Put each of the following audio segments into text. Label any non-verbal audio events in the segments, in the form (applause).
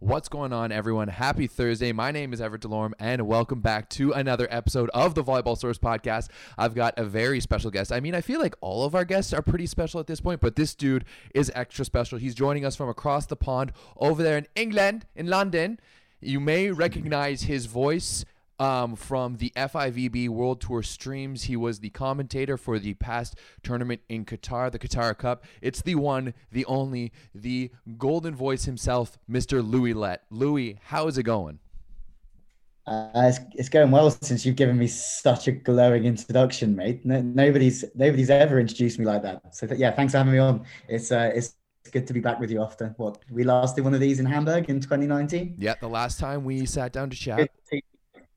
What's going on, everyone? Happy Thursday. My name is Everett Delorme, and welcome back to another episode of the Volleyball Source podcast. I've got a very special guest. I mean, I feel like all of our guests are pretty special at this point, but this dude is extra special. He's joining us from across the pond over there in England, in London. You may recognize his voice um, from the FIVB World Tour streams. He was the commentator for the past tournament in Qatar, the Qatar Cup. It's the one, the only, the golden voice himself, Mr. Lewie Lett. Lewie, how's it going? Uh, it's, it's going well since you've given me such a glowing introduction, mate. No, nobody's nobody's ever introduced me like that. So th- yeah, thanks for having me on. It's uh, it's good to be back with you after what we last did one of these in Hamburg in 2019. Yeah, the last time we sat down to chat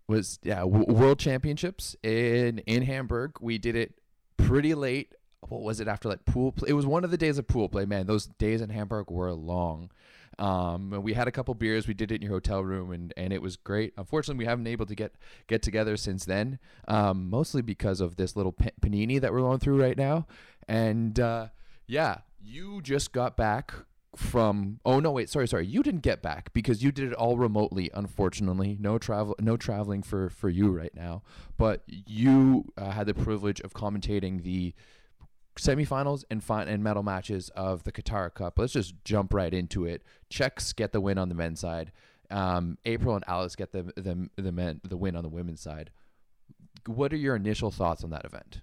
was yeah w- World Championships in in Hamburg. We did it pretty late. What was it after like pool play? It was one of the days of pool play. Man, those days in Hamburg were long. Um, we had a couple beers. We did it in your hotel room, and, and it was great. Unfortunately, we haven't been able to get get together since then, um, mostly because of this little panini that we're going through right now. And uh, yeah, you just got back from oh no wait sorry sorry. You didn't get back because you did it all remotely unfortunately. No travel no traveling for for you right now. But you uh, had the privilege of commentating the semifinals and fin- and medal matches of the Qatar Cup. Let's just jump right into it. Czechs get the win on the men's side. Um, April and Alice get the the the men the win on the women's side. What are your initial thoughts on that event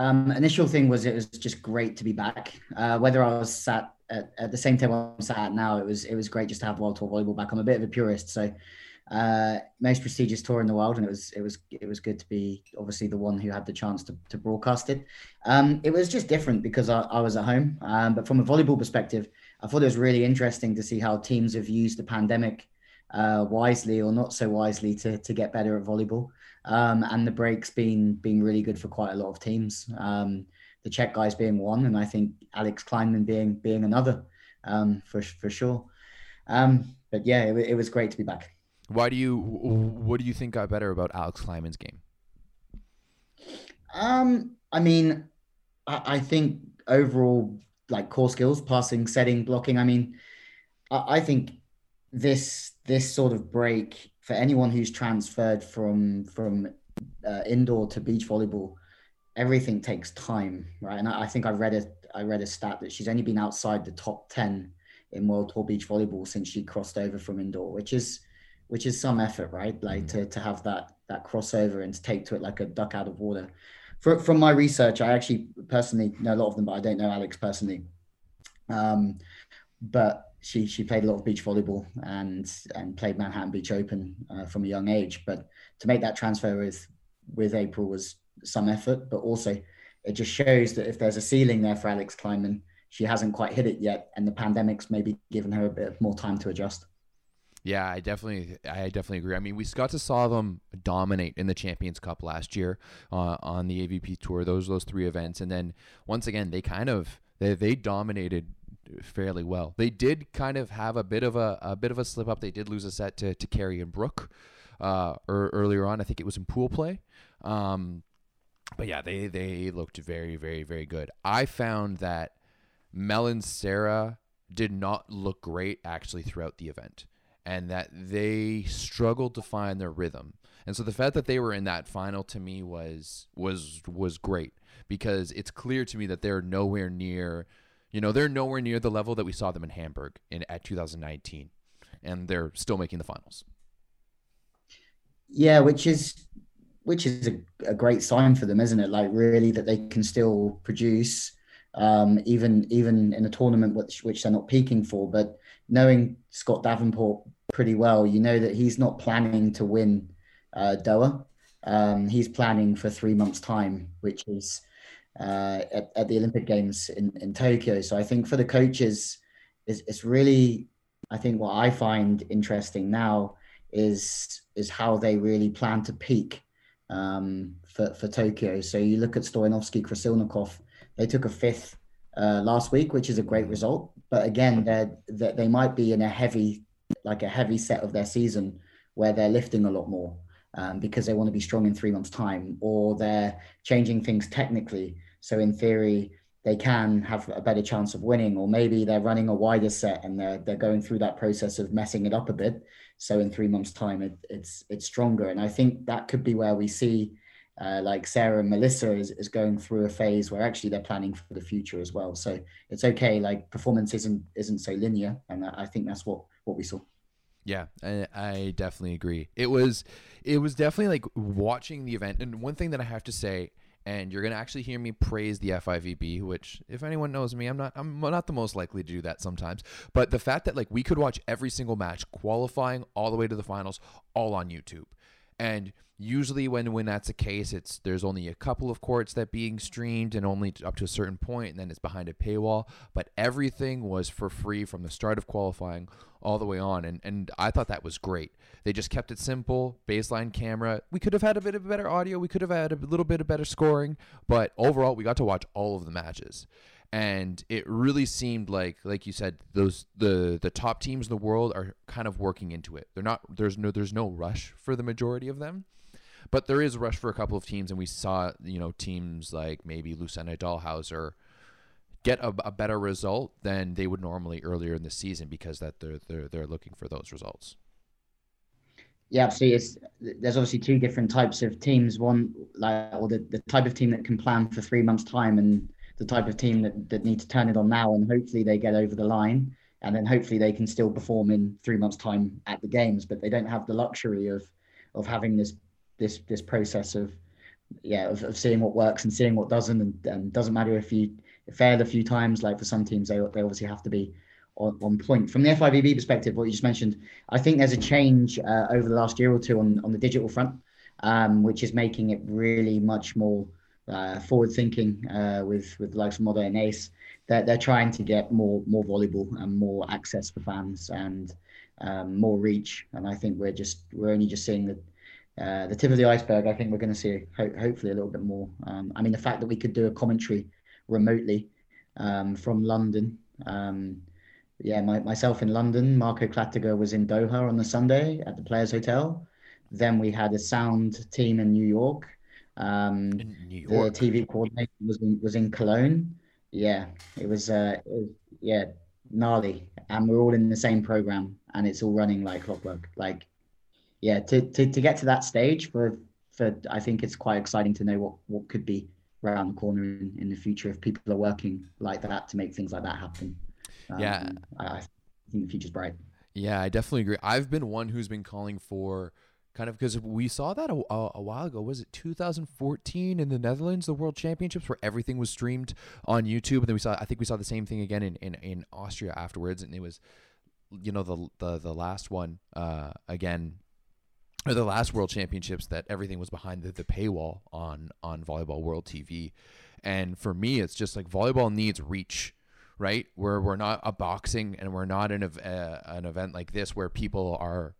um, initial thing was it was just great to be back. Uh, whether I was sat at, at, the same table I'm sat at now, it was it was great just to have World Tour volleyball back. I'm a bit of a purist, so uh, most prestigious tour in the world, and it was it was it was good to be obviously the one who had the chance to, to broadcast it. Um, it was just different because I, I was at home, um, but from a volleyball perspective, I thought it was really interesting to see how teams have used the pandemic uh, wisely or not so wisely to to get better at volleyball um, and the breaks being being really good for quite a lot of teams. Um, the Czech guys being one, and I think Alix Klineman being being another um, for for sure. Um, but yeah, it, it, was great to be back. Why do you? What do you think got better about Alix Klineman's game? Um, I mean, I, I think overall, like core skills, passing, setting, blocking. I mean, I, I think this this sort of break for anyone who's transferred from from uh, indoor to beach volleyball, everything takes time, right? And I, I think I read a I read a stat that she's only been outside the top ten in World Tour beach volleyball since she crossed over from indoor, which is which is some effort, right? Like to to have that that crossover and to take to it like a duck out of water. For, from my research, I actually personally know a lot of them, but I don't know Alix personally. Um, but she she played a lot of beach volleyball and and played Manhattan Beach Open uh, from a young age. But to make that transfer with with April was some effort, but also it just shows that if there's a ceiling there for Alix Klineman, she hasn't quite hit it yet, and the pandemic's maybe given her a bit more time to adjust. Yeah, I definitely, I definitely agree. I mean, we got to saw them dominate in the Champions Cup last year uh, on the AVP Tour. Those those three events, and then once again, they kind of they they dominated fairly well. They did kind of have a bit of a, a bit of a slip up. They did lose a set to, to Kerri and Brooke uh, er, earlier on. I think it was in pool play. Um, but yeah, they, they looked very, very, very good. I found that Mel and Sarah did not look great actually throughout the event and that they struggled to find their rhythm. And so the fact that they were in that final to me was was was great because it's clear to me that they're nowhere near you know, they're nowhere near the level that we saw them in Hamburg in at 2019, and they're still making the finals. Yeah, which is which is a, a great sign for them, isn't it? Like really that they can still produce, um, even even in a tournament which which they're not peaking for. But knowing Scott Davenport pretty well, you know that he's not planning to win uh, Doha. Um, he's planning for three months' time, which is uh, at, at the Olympic Games in, in Tokyo. So I think for the coaches, it's, it's really, I think what I find interesting now is is how they really plan to peak um, for, for Tokyo. So you look at Stoyanovsky, Krasilnikov, they took a fifth uh, last week, which is a great result. But again, they're, they're, they might be in a heavy, like a heavy set of their season where they're lifting a lot more um, because they want to be strong in three months' time, or they're changing things technically. So in theory, they can have a better chance of winning, or maybe they're running a wider set and they're they're going through that process of messing it up a bit. So in three months' time, it, it's it's stronger, and I think that could be where we see. Uh, like Sarah and Melissa is, is going through a phase where actually they're planning for the future as well. So it's okay. Like performance isn't isn't so linear, and I think that's what what we saw. Yeah, I, I definitely agree. It was it was definitely like watching the event. And one thing that I have to say and you're gonna actually hear me praise the FIVB, which if anyone knows me, I'm not I'm not the most likely to do that sometimes. But the fact that like we could watch every single match, qualifying all the way to the finals, all on YouTube, and usually when when that's the case it's there's only a couple of courts that being streamed and only up to a certain point and then it's behind a paywall. But everything was for free from the start of qualifying all the way on and and I thought that was great. They just kept it simple baseline camera. We could have had a bit of better audio we could have had a little bit of better scoring but overall we got to watch all of the matches. And it really seemed like like you said those the the top teams in the world are kind of working into it. They're not there's no there's no rush for the majority of them but there is a rush for a couple of teams and we saw you know teams like maybe Lucena Dalhausser get a, a better result than they would normally earlier in the season because that they're they're, they're looking for those results yeah, absolutely. It's, there's obviously two different types of teams. One, like, or the, the type of team that can plan for three months' time, and the type of team that, that need to turn it on now and hopefully they get over the line and then hopefully they can still perform in three months time at the games but they don't have the luxury of of having this this this process of yeah of, of seeing what works and seeing what doesn't and, and doesn't matter if you fail a few times like for some teams they, they obviously have to be on, on point from the FIVB perspective what you just mentioned I think there's a change uh, over the last year or two on on the digital front um, which is making it really much more uh, forward thinking uh, with with likes of Modo and Ace. They're, they're trying to get more more volleyball and more access for fans and um, more reach. And I think we're just we're only just seeing the uh, the tip of the iceberg. I think we're going to see ho- hopefully a little bit more. Um, I mean, the fact that we could do a commentary remotely um, from London. Um, yeah, my, myself in London. Marco Klattiger was in Doha on the Sunday at the Players Hotel. Then we had a sound team in New York. Um, the TV coordinator was in, was in Cologne. Yeah, it was, uh, it was, yeah, gnarly. And we're all in the same program and it's all running like clockwork. Like, yeah, to, to, to get to that stage for, for, I think it's quite exciting to know what, what could be around the corner in, in the future if people are working like that to make things like that happen. Um, yeah. I, I think the future's bright. Yeah, I definitely agree. I've been one who's been calling for kind of because we saw that a, a, a, while ago. Was it 2014 in the Netherlands, the World Championships, where everything was streamed on YouTube, and then we saw. I think we saw the same thing again in in, in Austria afterwards, and it was, you know, the the the last one uh, again. Or the last World Championships that everything was behind the, the paywall on on Volleyball World TV, and for me, it's just like volleyball needs reach right? Where we're not a boxing and we're not an, uh, an event like this where people are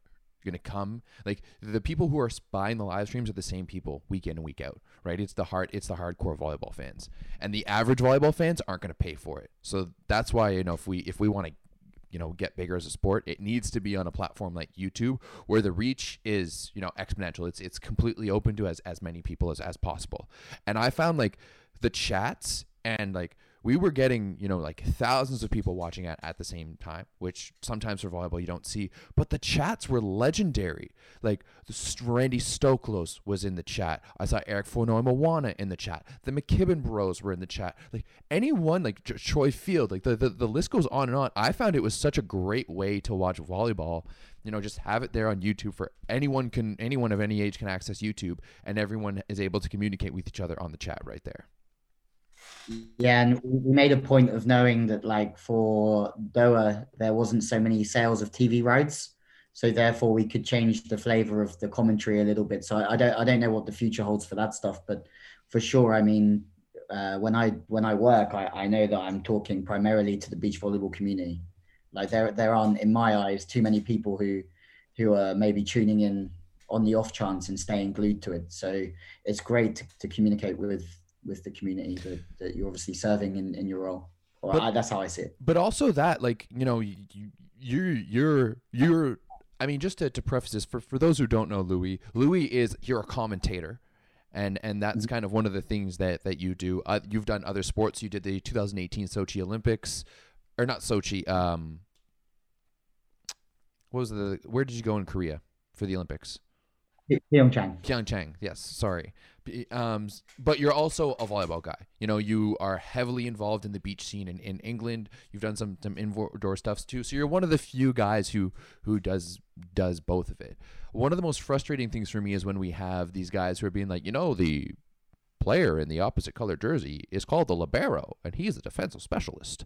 going to come. Like the people who are buying the live streams are the same people week in and week out right? It's the hard it's the hardcore volleyball fans. And the average volleyball fans aren't going to pay for it. So that's why you know if we if we want to you know get bigger as a sport it needs to be on a platform like youtube where the reach is you know exponential. It's it's completely open to as as many people as as possible. And i found like the chats and like we were getting, you know, like thousands of people watching at at the same time, which sometimes for volleyball you don't see. But the chats were legendary. Like the Randy Stoklos was in the chat. I saw Eric Fonoimoana in the chat. The McKibbin Bros were in the chat. Like anyone, like Troy Field, like the, the the list goes on and on. I found it was such a great way to watch volleyball. You know, just have it there on YouTube for anyone can anyone of any age can access YouTube, and everyone is able to communicate with each other on the chat right there. Yeah, and we made a point of knowing that, like for Doha, there wasn't so many sales of TV rights, so therefore we could change the flavor of the commentary a little bit. So I, I don't, I don't know what the future holds for that stuff, but for sure, I mean, uh, when I when I work, I, I know that I'm talking primarily to the beach volleyball community. Like there, there aren't, in my eyes, too many people who who are maybe tuning in on the off chance and staying glued to it. So it's great to, to communicate with with the community that, that you're obviously serving in, in your role. Or but, I, that's how I see it. But also that, like, you know, you, you you're you're I mean, just to, to preface this for for those who don't know Lewie, Lewie is you're a commentator, and and that's mm-hmm. kind of one of the things that that you do. Uh, you've done other sports. You did the 2018 Sochi Olympics, or not Sochi. Um, what was the? Where did you go in Korea for the Olympics? Pyeongchang. Pyeongchang. Yes, sorry. Um, but you're also a volleyball guy. You know, you are heavily involved in the beach scene in, in England. You've done some some indoor stuffs too. So you're one of the few guys who who does does both of it. One of the most frustrating things for me is when we have these guys who are being like, you know, the player in the opposite color jersey is called the libero and he's a defensive specialist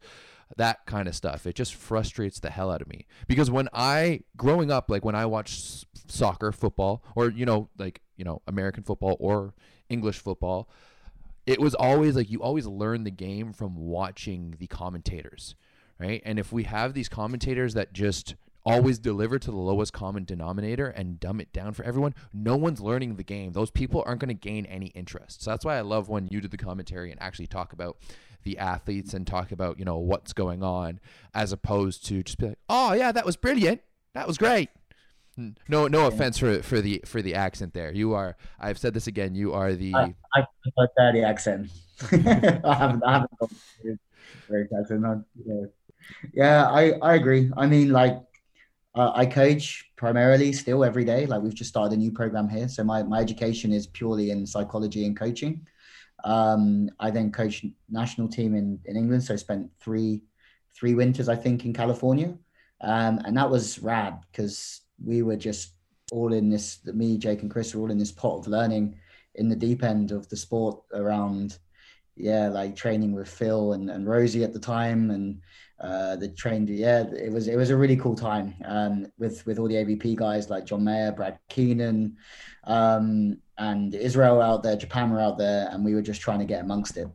that kind of stuff it just frustrates the hell out of me because when i growing up like when i watched soccer football or you know like you know american football or english football it was always like you always learn the game from watching the commentators right and if we have these commentators that just always deliver to the lowest common denominator and dumb it down for everyone, no one's learning the game. Those people aren't going to gain any interest. So that's why I love when you do the commentary and actually talk about the athletes and talk about, you know, what's going on as opposed to just be like, "Oh, yeah, that was brilliant. That was great." No, no offense for for the for the accent there. You are. I've said this again. You are the. I, I got the accent. (laughs) I haven't. I haven't very accent. Yeah. yeah, I I agree. I mean, like uh, I coach primarily still every day. Like we've just started a new program here. So my, my education is purely in psychology and coaching. Um, I then coached national team in, in England. So I spent three, three winters, I think, in California. Um, and that was rad because we were just all in this, me, Jake and Chris were all in this pot of learning in the deep end of the sport around, yeah, like training with Phil and, and Rosie at the time. And, uh, the trained yeah it was it was a really cool time um, with with all the AVP guys like John Mayer, Brad Keenan, um, and Israel out there, Japan were out there, and we were just trying to get amongst it.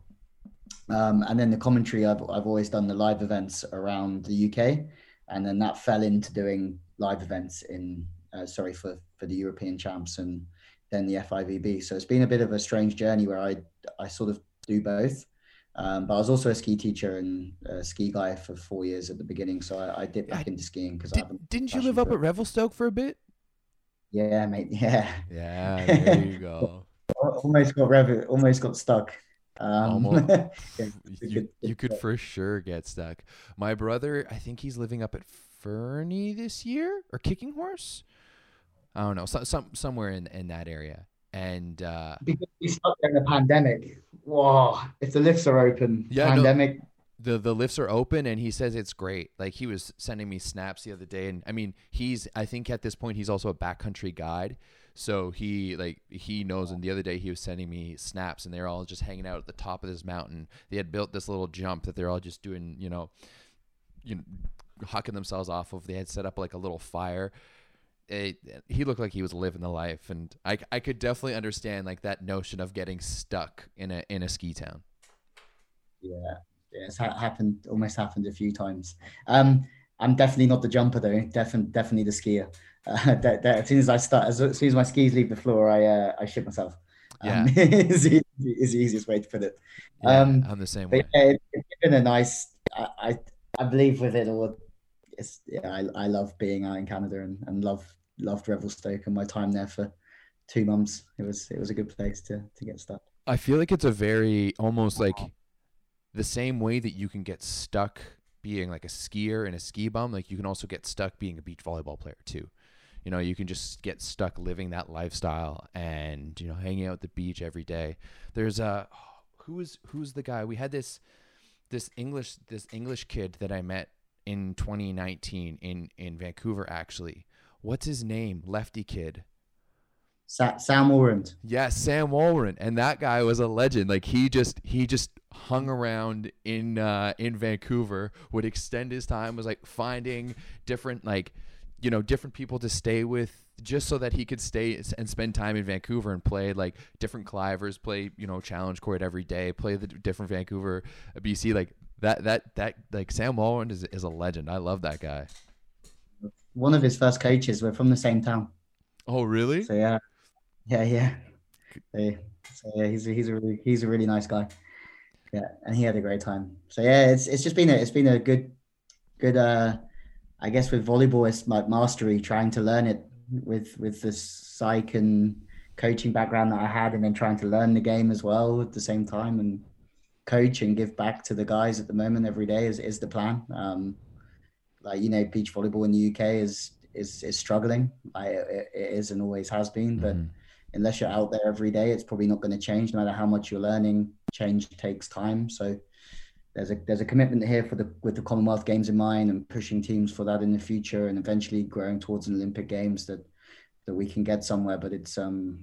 Um, and then the commentary, I've I've always done the live events around the UK, and then that fell into doing live events in uh, sorry for for the European champs and then the FIVB. So it's been a bit of a strange journey where I I sort of do both. Um, but I was also a ski teacher and a ski guy for four years at the beginning, so I, I dipped back into skiing because did, Didn't you live up at Revelstoke for a bit? Yeah, mate. Yeah. Yeah. There you go. (laughs) almost got rev. Almost got stuck. Um, almost, (laughs) yeah, you, you could for sure get stuck. My brother, I think he's living up at Fernie this year or Kicking Horse. I don't know, some, some somewhere in in that area. And uh, because we stuck in the pandemic, whoa, if the lifts are open, yeah, pandemic. No, the the lifts are open and he says it's great. Like he was sending me snaps the other day and I mean, he's I think at this point he's also a backcountry guide. So he like he knows and the other day he was sending me snaps and they're all just hanging out at the top of this mountain. They had built this little jump that they're all just doing, you know, you know, hucking themselves off of. They had set up like a little fire. It, he looked like he was living the life and I, I could definitely understand like that notion of getting stuck in a in a ski town yeah yeah, it's ha- happened almost happened a few times. Um, I'm definitely not the jumper though. Definitely, definitely the skier. Uh, (laughs) that, that, as soon as I start, as, as, soon as my skis leave the floor, I uh, I shit myself. Um, yeah, (laughs) is, the, is the easiest way to put it. Yeah, um, I'm the same way. Yeah, it's been a nice. I, I, I believe with it all. It's yeah. I, I love being out in Canada and, and love loved Revelstoke and my time there for two months. It was it was a good place to to get stuck. I feel like it's a very almost like the same way that you can get stuck being like a skier and a ski bum, like you can also get stuck being a beach volleyball player too. You know, you can just get stuck living that lifestyle and you know hanging out at the beach every day. There's a oh, who's who's the guy we had this this English this English kid that I met in 2019 in in Vancouver actually. What's his name? Lefty kid. Sa- Sam Walrond. Yes, Sam Walrond, and that guy was a legend. Like he just he just hung around in uh, in Vancouver, would extend his time, was like finding different like you know different people to stay with just so that he could stay and spend time in Vancouver and play like different clivers, play you know challenge court every day, play the different Vancouver BC like that that that like Sam Walrond is is a legend. I love that guy. One of his first coaches were from the same town. Oh really? So yeah, yeah, yeah. So, yeah, he's a, he's a really he's a really nice guy. Yeah, and he had a great time. So yeah, it's it's just been a it's been a good good uh I guess with volleyball it's like mastery, trying to learn it with with the psych and coaching background that I had, and then trying to learn the game as well at the same time, and coach and give back to the guys at the moment every day is, is the plan. Um, like you know, beach volleyball in the UK is is is struggling. Like it, it is and always has been, but. Mm-hmm. Unless you're out there every day, it's probably not going to change. No matter how much you're learning, change takes time. So there's a there's a commitment here for the with the Commonwealth Games in mind and pushing teams for that in the future and eventually growing towards an Olympic Games that that we can get somewhere. But it's um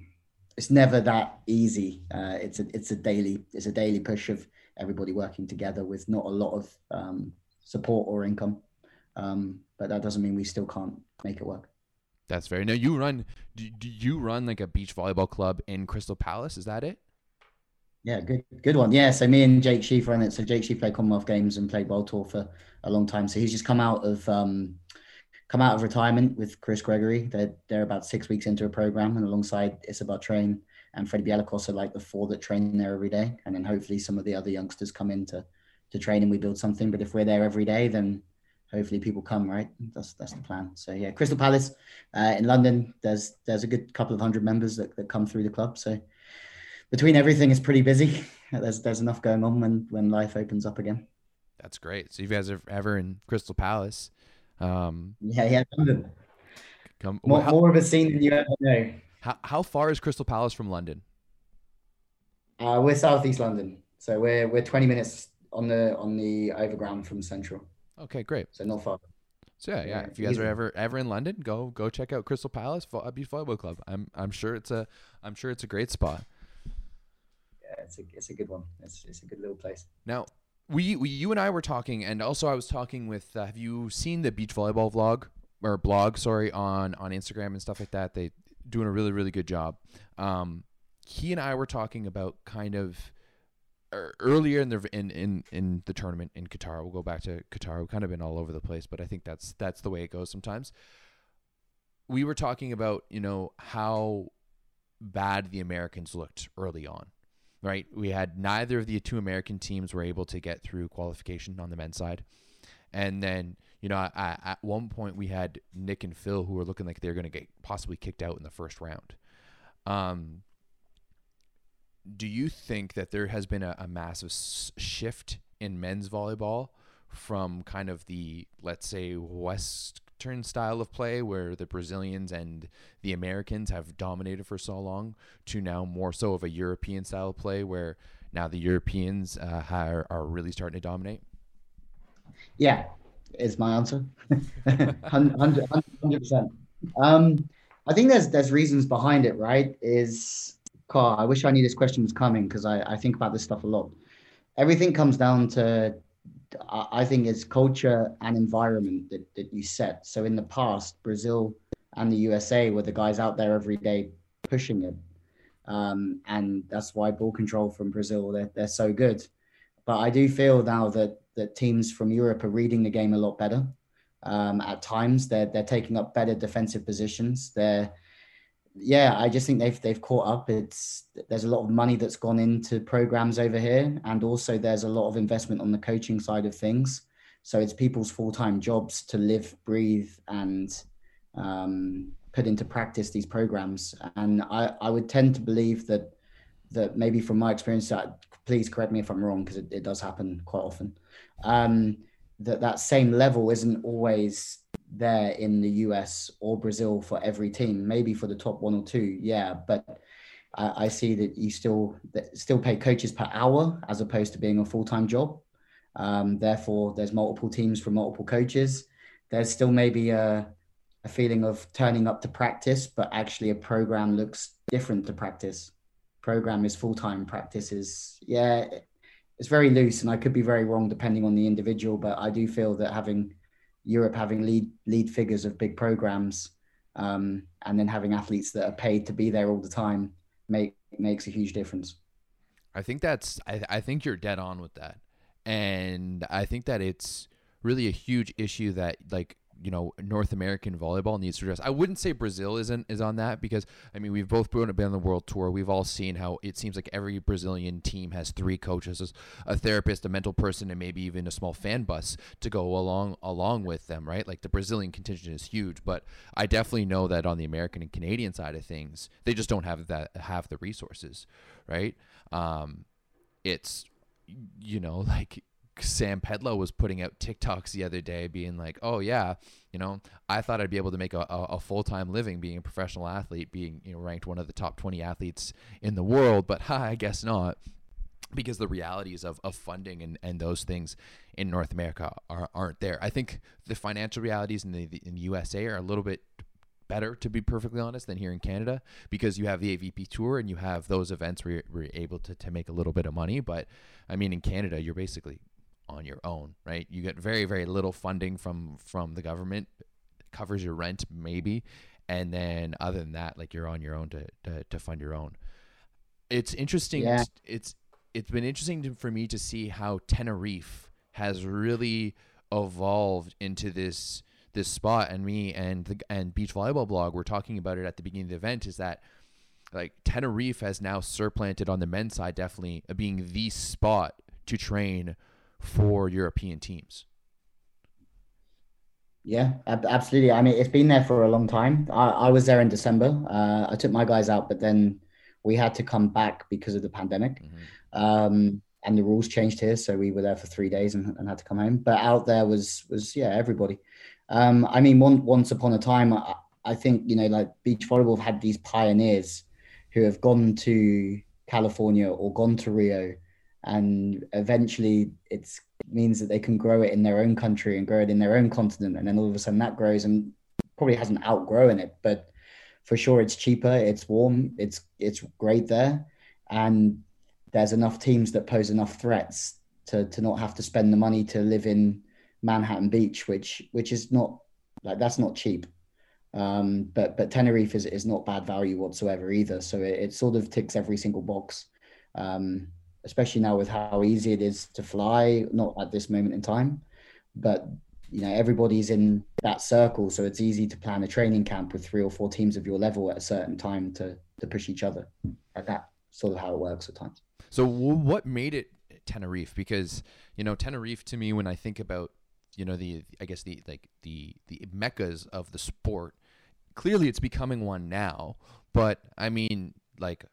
it's never that easy. Uh, it's a it's a daily it's a daily push of everybody working together with not a lot of um, support or income. Um, but that doesn't mean we still can't make it work. That's very. Now you run. Do, do you run like a beach volleyball club in Crystal Palace? Is that it? Yeah, good, good one. Yeah, so me and Jake Sheaf run it. So Jake Sheaf played Commonwealth Games and played World Tour for a long time. So he's just come out of um, come out of retirement with Chris Gregory. They're they're about six weeks into a program, and alongside Isabel Train and Freddie Bialakos are like the four that train there every day. And then hopefully some of the other youngsters come in to to train and we build something. But if we're there every day, then hopefully people come, right? That's that's the plan. So yeah, Crystal Palace uh, in London. There's there's a good couple of hundred members that, that come through the club. So between everything, it's pretty busy. (laughs) there's there's enough going on when when life opens up again. That's great. So you guys are ever in Crystal Palace? Um, yeah, yeah, London. Come more, how, more of a scene than you ever know. How how far is Crystal Palace from London? Uh, we're southeast London, so we're we're 20 minutes on the on the overground from Central. Okay, great. So not far. So yeah, yeah. yeah if you guys easy. are ever ever in London, go go check out Crystal Palace Beach Volleyball Club. I'm I'm sure it's a I'm sure it's a great spot. Yeah, it's a it's a good one. It's it's a good little place. Now, we, we you and I were talking, and also I was talking with. Uh, have you seen the beach volleyball vlog or blog? Sorry, on on Instagram and stuff like that. They doing a really really good job. Um, he and I were talking about kind of er, earlier in the in, in in the tournament in Qatar. We'll go back to Qatar. We've kind of been all over the place, but I think that's that's the way it goes sometimes. We were talking about you know how bad the Americans looked early on, right? We had neither of the two American teams were able to get through qualification on the men's side, and then you know I, at one point we had Nick and Phil who were looking like they're going to get possibly kicked out in the first round. Um, do you think that there has been a, a massive shift in men's volleyball from kind of the let's say western style of play where the Brazilians and the Americans have dominated for so long to now more so of a European style of play where now the Europeans uh, are, are really starting to dominate? Yeah, is my answer. (laughs) 100 percent. Um, I think there's there's reasons behind it, right? Is car. I wish I knew this question was coming because I, I think about this stuff a lot. Everything comes down to, I think, it's culture and environment that, that you set. So in the past, Brazil and the USA were the guys out there every day pushing it. Um, and that's why ball control from Brazil, they're, they're so good. But I do feel now that, that teams from Europe are reading the game a lot better. Um, at times, they're, they're taking up better defensive positions. They're yeah, I just think they've they've caught up. It's there's a lot of money that's gone into programs over here, and also there's a lot of investment on the coaching side of things. So it's people's full time jobs to live, breathe, and um, put into practice these programs. And I, I would tend to believe that that maybe from my experience, please correct me if I'm wrong because it, it does happen quite often. Um, that that same level isn't always there in the US or Brazil for every team, maybe for the top one or two, yeah. But I, I see that you still that still pay coaches per hour as opposed to being a full time job. Um, therefore, there's multiple teams for multiple coaches. There's still maybe a, a feeling of turning up to practice, but actually a program looks different to practice. Program is full time. Practice is yeah, it's very loose, and I could be very wrong depending on the individual. But I do feel that having Europe having lead lead figures of big programs, um, and then having athletes that are paid to be there all the time make makes a huge difference. I think that's I, I think you're dead on with that, and I think that it's really a huge issue that like you know North American volleyball needs to address. I wouldn't say Brazil isn't is on that because I mean we've both been on the world tour. We've all seen how it seems like every Brazilian team has three coaches, a therapist, a mental person, and maybe even a small fan bus to go along along with them. Right, like the Brazilian contingent is huge, but I definitely know that on the American and Canadian side of things, they just don't have that have the resources. Right, um, it's you know like Sam Pedlow was putting out TikToks the other day, being like, "Oh yeah, you know, I thought I'd be able to make a, a, full time living being a professional athlete, being you know ranked one of the top twenty athletes in the world, but ha, I guess not." Because the realities of, of funding and, and those things in North America are, aren't there. I think the financial realities in the, the in USA are a little bit better, to be perfectly honest, than here in Canada because you have the AVP Tour and you have those events where you're, where you're, able to, to make a little bit of money. But I mean, in Canada, you're basically on your own, right? You get very very little funding from from the government, it covers your rent maybe, and then other than that, like you're on your own to to, to fund your own. It's interesting. Yeah. It's it's been interesting to, for me to see how Tenerife has really evolved into this this spot and me and the and beach volleyball blog we're talking about it at the beginning of the event is that like Tenerife has now surplanted on the men's side definitely being the spot to train for European teams. Yeah, absolutely. I mean, it's been there for a long time. I, I was there in December. Uh, I took my guys out, but then we had to come back because of the pandemic. Mm-hmm. Um, and the rules changed here, so we were there for three days and, and had to come home. But out there was was yeah everybody. Um, I mean, one, once upon a time, I, I think you know like beach volleyball have had these pioneers who have gone to California or gone to Rio and eventually it means that they can grow it in their own country and grow it in their own continent. And then all of a sudden that grows and probably hasn't outgrown it but for sure it's cheaper it's warm it's it's great there. And there's enough teams that pose enough threats to to not have to spend the money to live in Manhattan Beach which which is not like that's not cheap. Um, but but Tenerife is, is not bad value whatsoever either. So it, it sort of ticks every single box. Um, especially now with how easy it is to fly, not at this moment in time, but you know everybody's in that circle so it's easy to plan a training camp with three or four teams of your level at a certain time to to push each other. Like that sort of how it works at times. So what made it tenerife? Because you know tenerife to me when i think about you know the i guess the like the the meccas of the sport clearly it's becoming one now but i mean like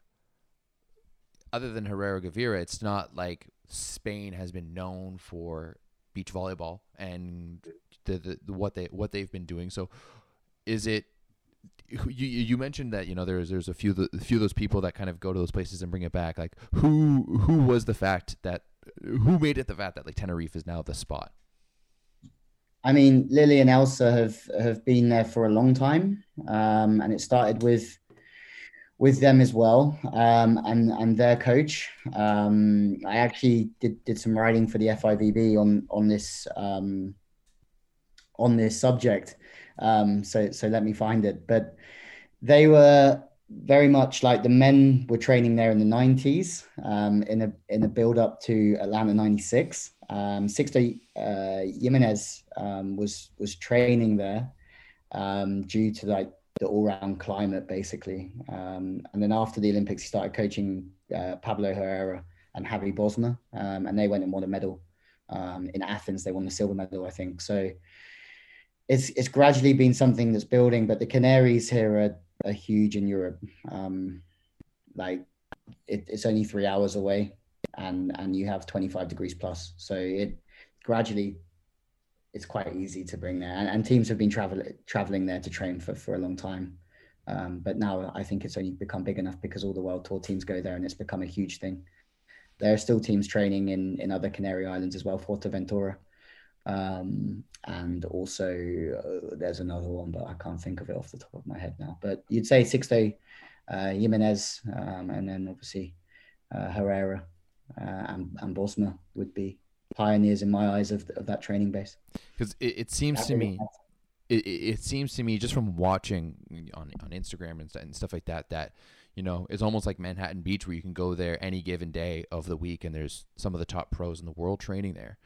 other than Herrera Gavira, it's not like Spain has been known for beach volleyball and the, the, the, what they what they've been doing. So, is it? You you mentioned that you know there's there's a few a few of those people that kind of go to those places and bring it back. Like who who was the fact that who made it the fact that like Tenerife is now the spot? I mean, Lily and Elsa have have been there for a long time, um, and it started with with them as well um, and and their coach. Um, I actually did did some writing for the FIVB on on this um, on this subject. Um, so so let me find it. But they were very much like the men were training there in the 90s um, in a in a build up to Atlanta 96. Um, Sixto uh, Jimenez was was training there due to like the all-round climate basically. Um, and then after the Olympics, he started coaching uh, Pablo Herrera and Javi Bosma, um, and they went and won a medal um, in Athens. They won the silver medal, I think. So it's it's gradually been something that's building. But the Canaries here are, are huge in Europe. Um, like it, it's only three hours away, and and you have 25 degrees plus. So it gradually it's quite easy to bring there. And, and teams have been traveling traveling there to train for, for a long time. Um, but now I think it's only become big enough because all the world tour teams go there and it's become a huge thing. There are still teams training in, in other Canary Islands as well, Fuerteventura. Um, and also uh, there's another one, but I can't think of it off the top of my head now. But you'd say Sixto uh, Jimenez, um, and then obviously uh, Herrera uh, and, and Bosma would be pioneers in my eyes of, of that training base. Because it, it, seems to me, it, it seems to me just from watching on on Instagram and, and stuff like that that you know it's almost like Manhattan Beach where you can go there any given day of the week and there's some of the top pros in the world training there.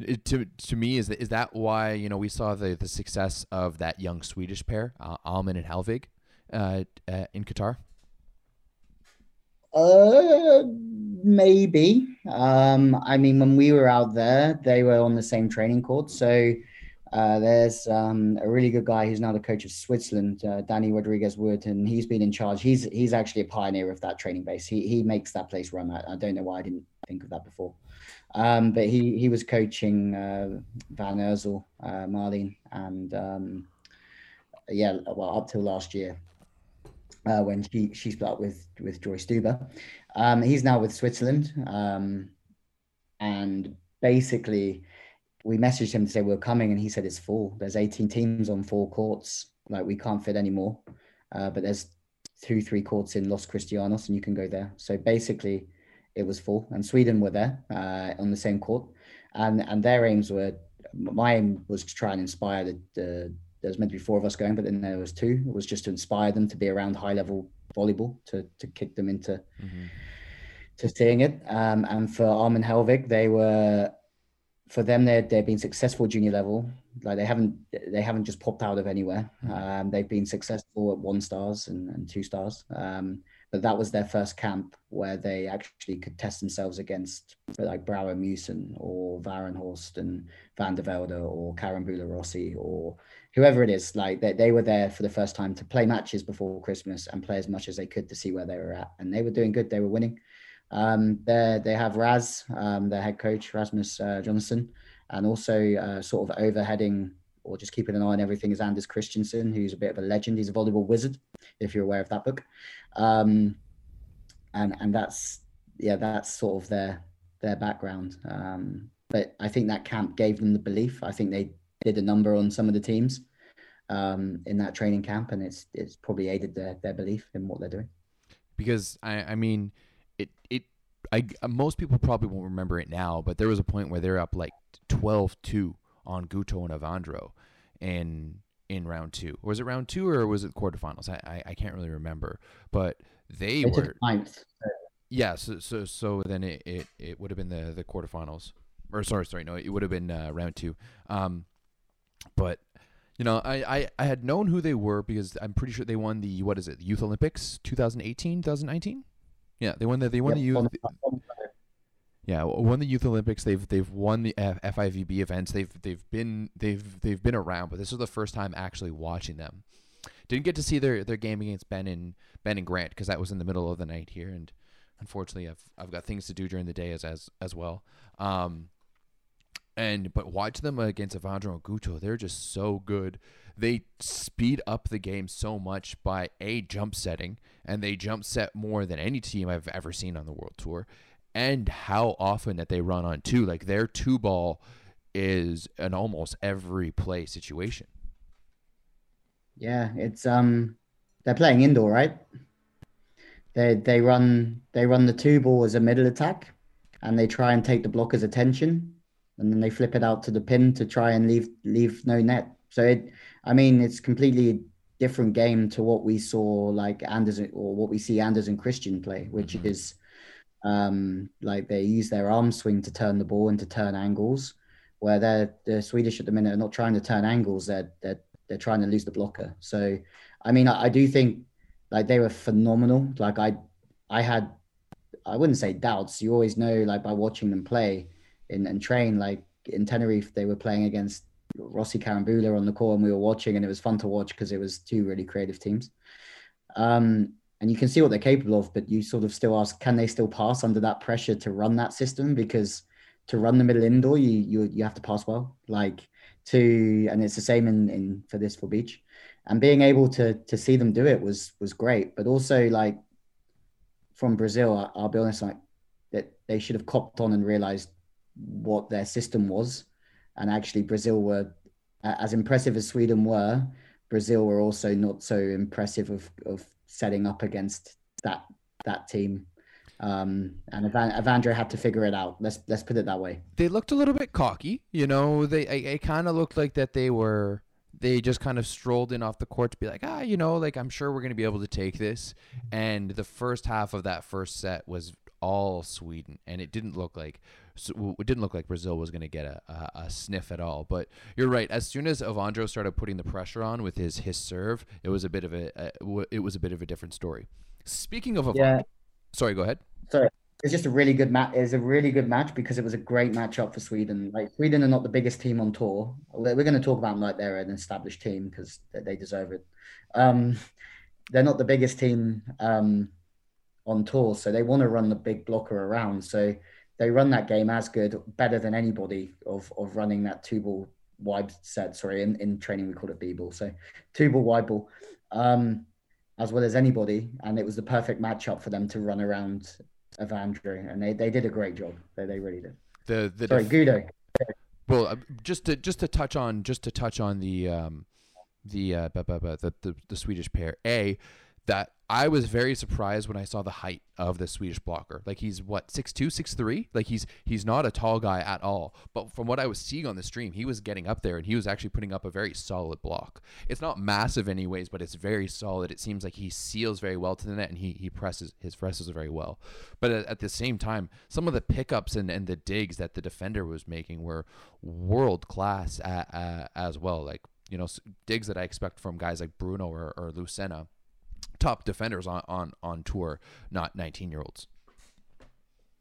It, to to me is that is that why you know we saw the the success of that young Swedish pair, uh, Åhman and Hellvig, uh, uh, in Qatar. Uh, maybe. Um, I mean, when we were out there, they were on the same training court. So uh, there's um, a really good guy who's now the coach of Switzerland, uh, Danny Rodriguez Wood, and he's been in charge. He's he's actually a pioneer of that training base. He he makes that place run. I, I don't know why I didn't think of that before. Um, but he he was coaching uh, Van Iersel, uh, Marleen, and um, yeah, well up till last year uh, when she she split up with with Joy Stubbe. Um, he's now with Switzerland, um, and basically, we messaged him to say we're coming, and he said it's full. There's 18 teams on four courts. Like we can't fit anymore, uh, but there's two, three courts in Los Cristianos, and you can go there. So basically, it was full, and Sweden were there uh, on the same court, and and their aims were. My aim was to try and inspire the, the there was meant to be four of us going, but then there was two. It was just to inspire them to be around high level volleyball to to kick them into mm-hmm. to seeing it. Um, and for Armin Hellvig, they were for them they they've been successful junior level. Like they haven't they haven't just popped out of anywhere. Mm-hmm. Um, they've been successful at one stars and, and two stars. Um, but that was their first camp where they actually could test themselves against like Brouwer Meeuwsen or Varenhorst and Van der Velde or Carambula Rossi or whoever it is, like they, they were there for the first time to play matches before Christmas and play as much as they could to see where they were at. And they were doing good. They were winning. Um, they have Raz, um, their head coach, Rasmus uh, Johnson, and also uh, sort of overheading or just keeping an eye on everything is Anders Christensen, who's a bit of a legend. He's a volleyball wizard, if you're aware of that book. Um, and and that's yeah, that's sort of their their background. Um, but I think that camp gave them the belief. I think they did a number on some of the teams um, in that training camp, and it's it's probably aided their their belief in what they're doing. Because I I mean it it I most people probably won't remember it now, but there was a point where they're up like 12-2 on Guto and Evandro in in round two. Was it round two or was it quarterfinals? I I, I can't really remember, but they it's were ninth. Yeah, so so so then it, it, it would have been the the quarterfinals, or sorry sorry no, it would have been uh, round two. Um, but you know, I, I, I had known who they were because I'm pretty sure they won the what is it, the Youth Olympics 2018, 2019. Yeah, they won the they won the youth. Yeah, won the Youth Olympics. They've they've won the F- FIVB events. They've they've been they've they've been around, but this is the first time actually watching them. Didn't get to see their, their game against Ben and Ben and Grant because that was in the middle of the night here, and unfortunately, I've I've got things to do during the day as as as well. Um, and but watch them against Evandro and Guto. They're just so good. They speed up the game so much by a jump setting, and they jump set more than any team I've ever seen on the World Tour. And how often that they run on two, like their two ball is an almost every play situation. Yeah, it's um, they're playing indoor, right? They they run they run the two ball as a middle attack, and they try and take the blocker's attention and then they flip it out to the pin to try and leave leave no net. So it, I mean, it's completely different game to what we saw like Anders or what we see Anders and Christian play, which mm-hmm. is um, like they use their arm swing to turn the ball and to turn angles. Where they're the Swedish at the minute are not trying to turn angles; they're they're they're trying to lose the blocker. So, I mean, I, I do think like they were phenomenal. Like I, I had, I wouldn't say doubts. You always know, like by watching them play in, and train. Like in Tenerife, they were playing against Rossi Carambula on the court, and we were watching, and it was fun to watch because it was two really creative teams. Um, and you can see what they're capable of, but you sort of still ask, can they still pass under that pressure to run that system? Because to run the middle indoor, you you you have to pass well. Like to, and it's the same in in for this for beach, and being able to to see them do it was was great. But also like from Brazil, I'll be honest, like that they should have copped on and realized what their system was. And actually, Brazil were as impressive as Sweden were. Brazil were also not so impressive of of setting up against that that team. Um, and Evan, Evandro had to figure it out. Let's let's put it that way. They looked a little bit cocky, you know. They it kind of looked like that they were they just kind of strolled in off the court to be like, ah, you know, like I'm sure we're gonna be able to take this. And the first half of that first set was all Sweden, and it didn't look like it didn't look like Brazil was going to get a, a, a, sniff at all. But you're right. As soon as Evandro started putting the pressure on with his his serve, it was a bit of a, a it was a bit of a different story. Speaking of Evandro, yeah. sorry, go ahead. Sorry, it's just a really good match. It's a really good match because it was a great matchup for Sweden. Like Sweden are not the biggest team on tour. We're going to talk about them like they're an established team because they deserve it. Um, they're not the biggest team um, on tour, so they want to run the big blocker around. So they run that game as good, better than anybody of of running that two ball wide set. Sorry, in, in training we call it B ball. So two ball wide ball, um, as well as anybody, and it was the perfect matchup for them to run around Evandro, and they, they did a great job. They they really did. The the sorry, def- Guto. Well, uh, just to just to touch on just to touch on the um, the uh, the, the the Swedish pair. A that I was very surprised when I saw the height of the Swedish blocker. Like he's what six two, six three. Like he's he's not a tall guy at all. But from what I was seeing on the stream, he was getting up there and he was actually putting up a very solid block. It's not massive anyways, but it's very solid. It seems like he seals very well to the net and he he presses his presses very well. But at, at the same time, some of the pickups and, and the digs that the defender was making were world class as well. Like you know digs that I expect from guys like Bruno or, or Lucena top defenders on on on tour, not 19 year olds.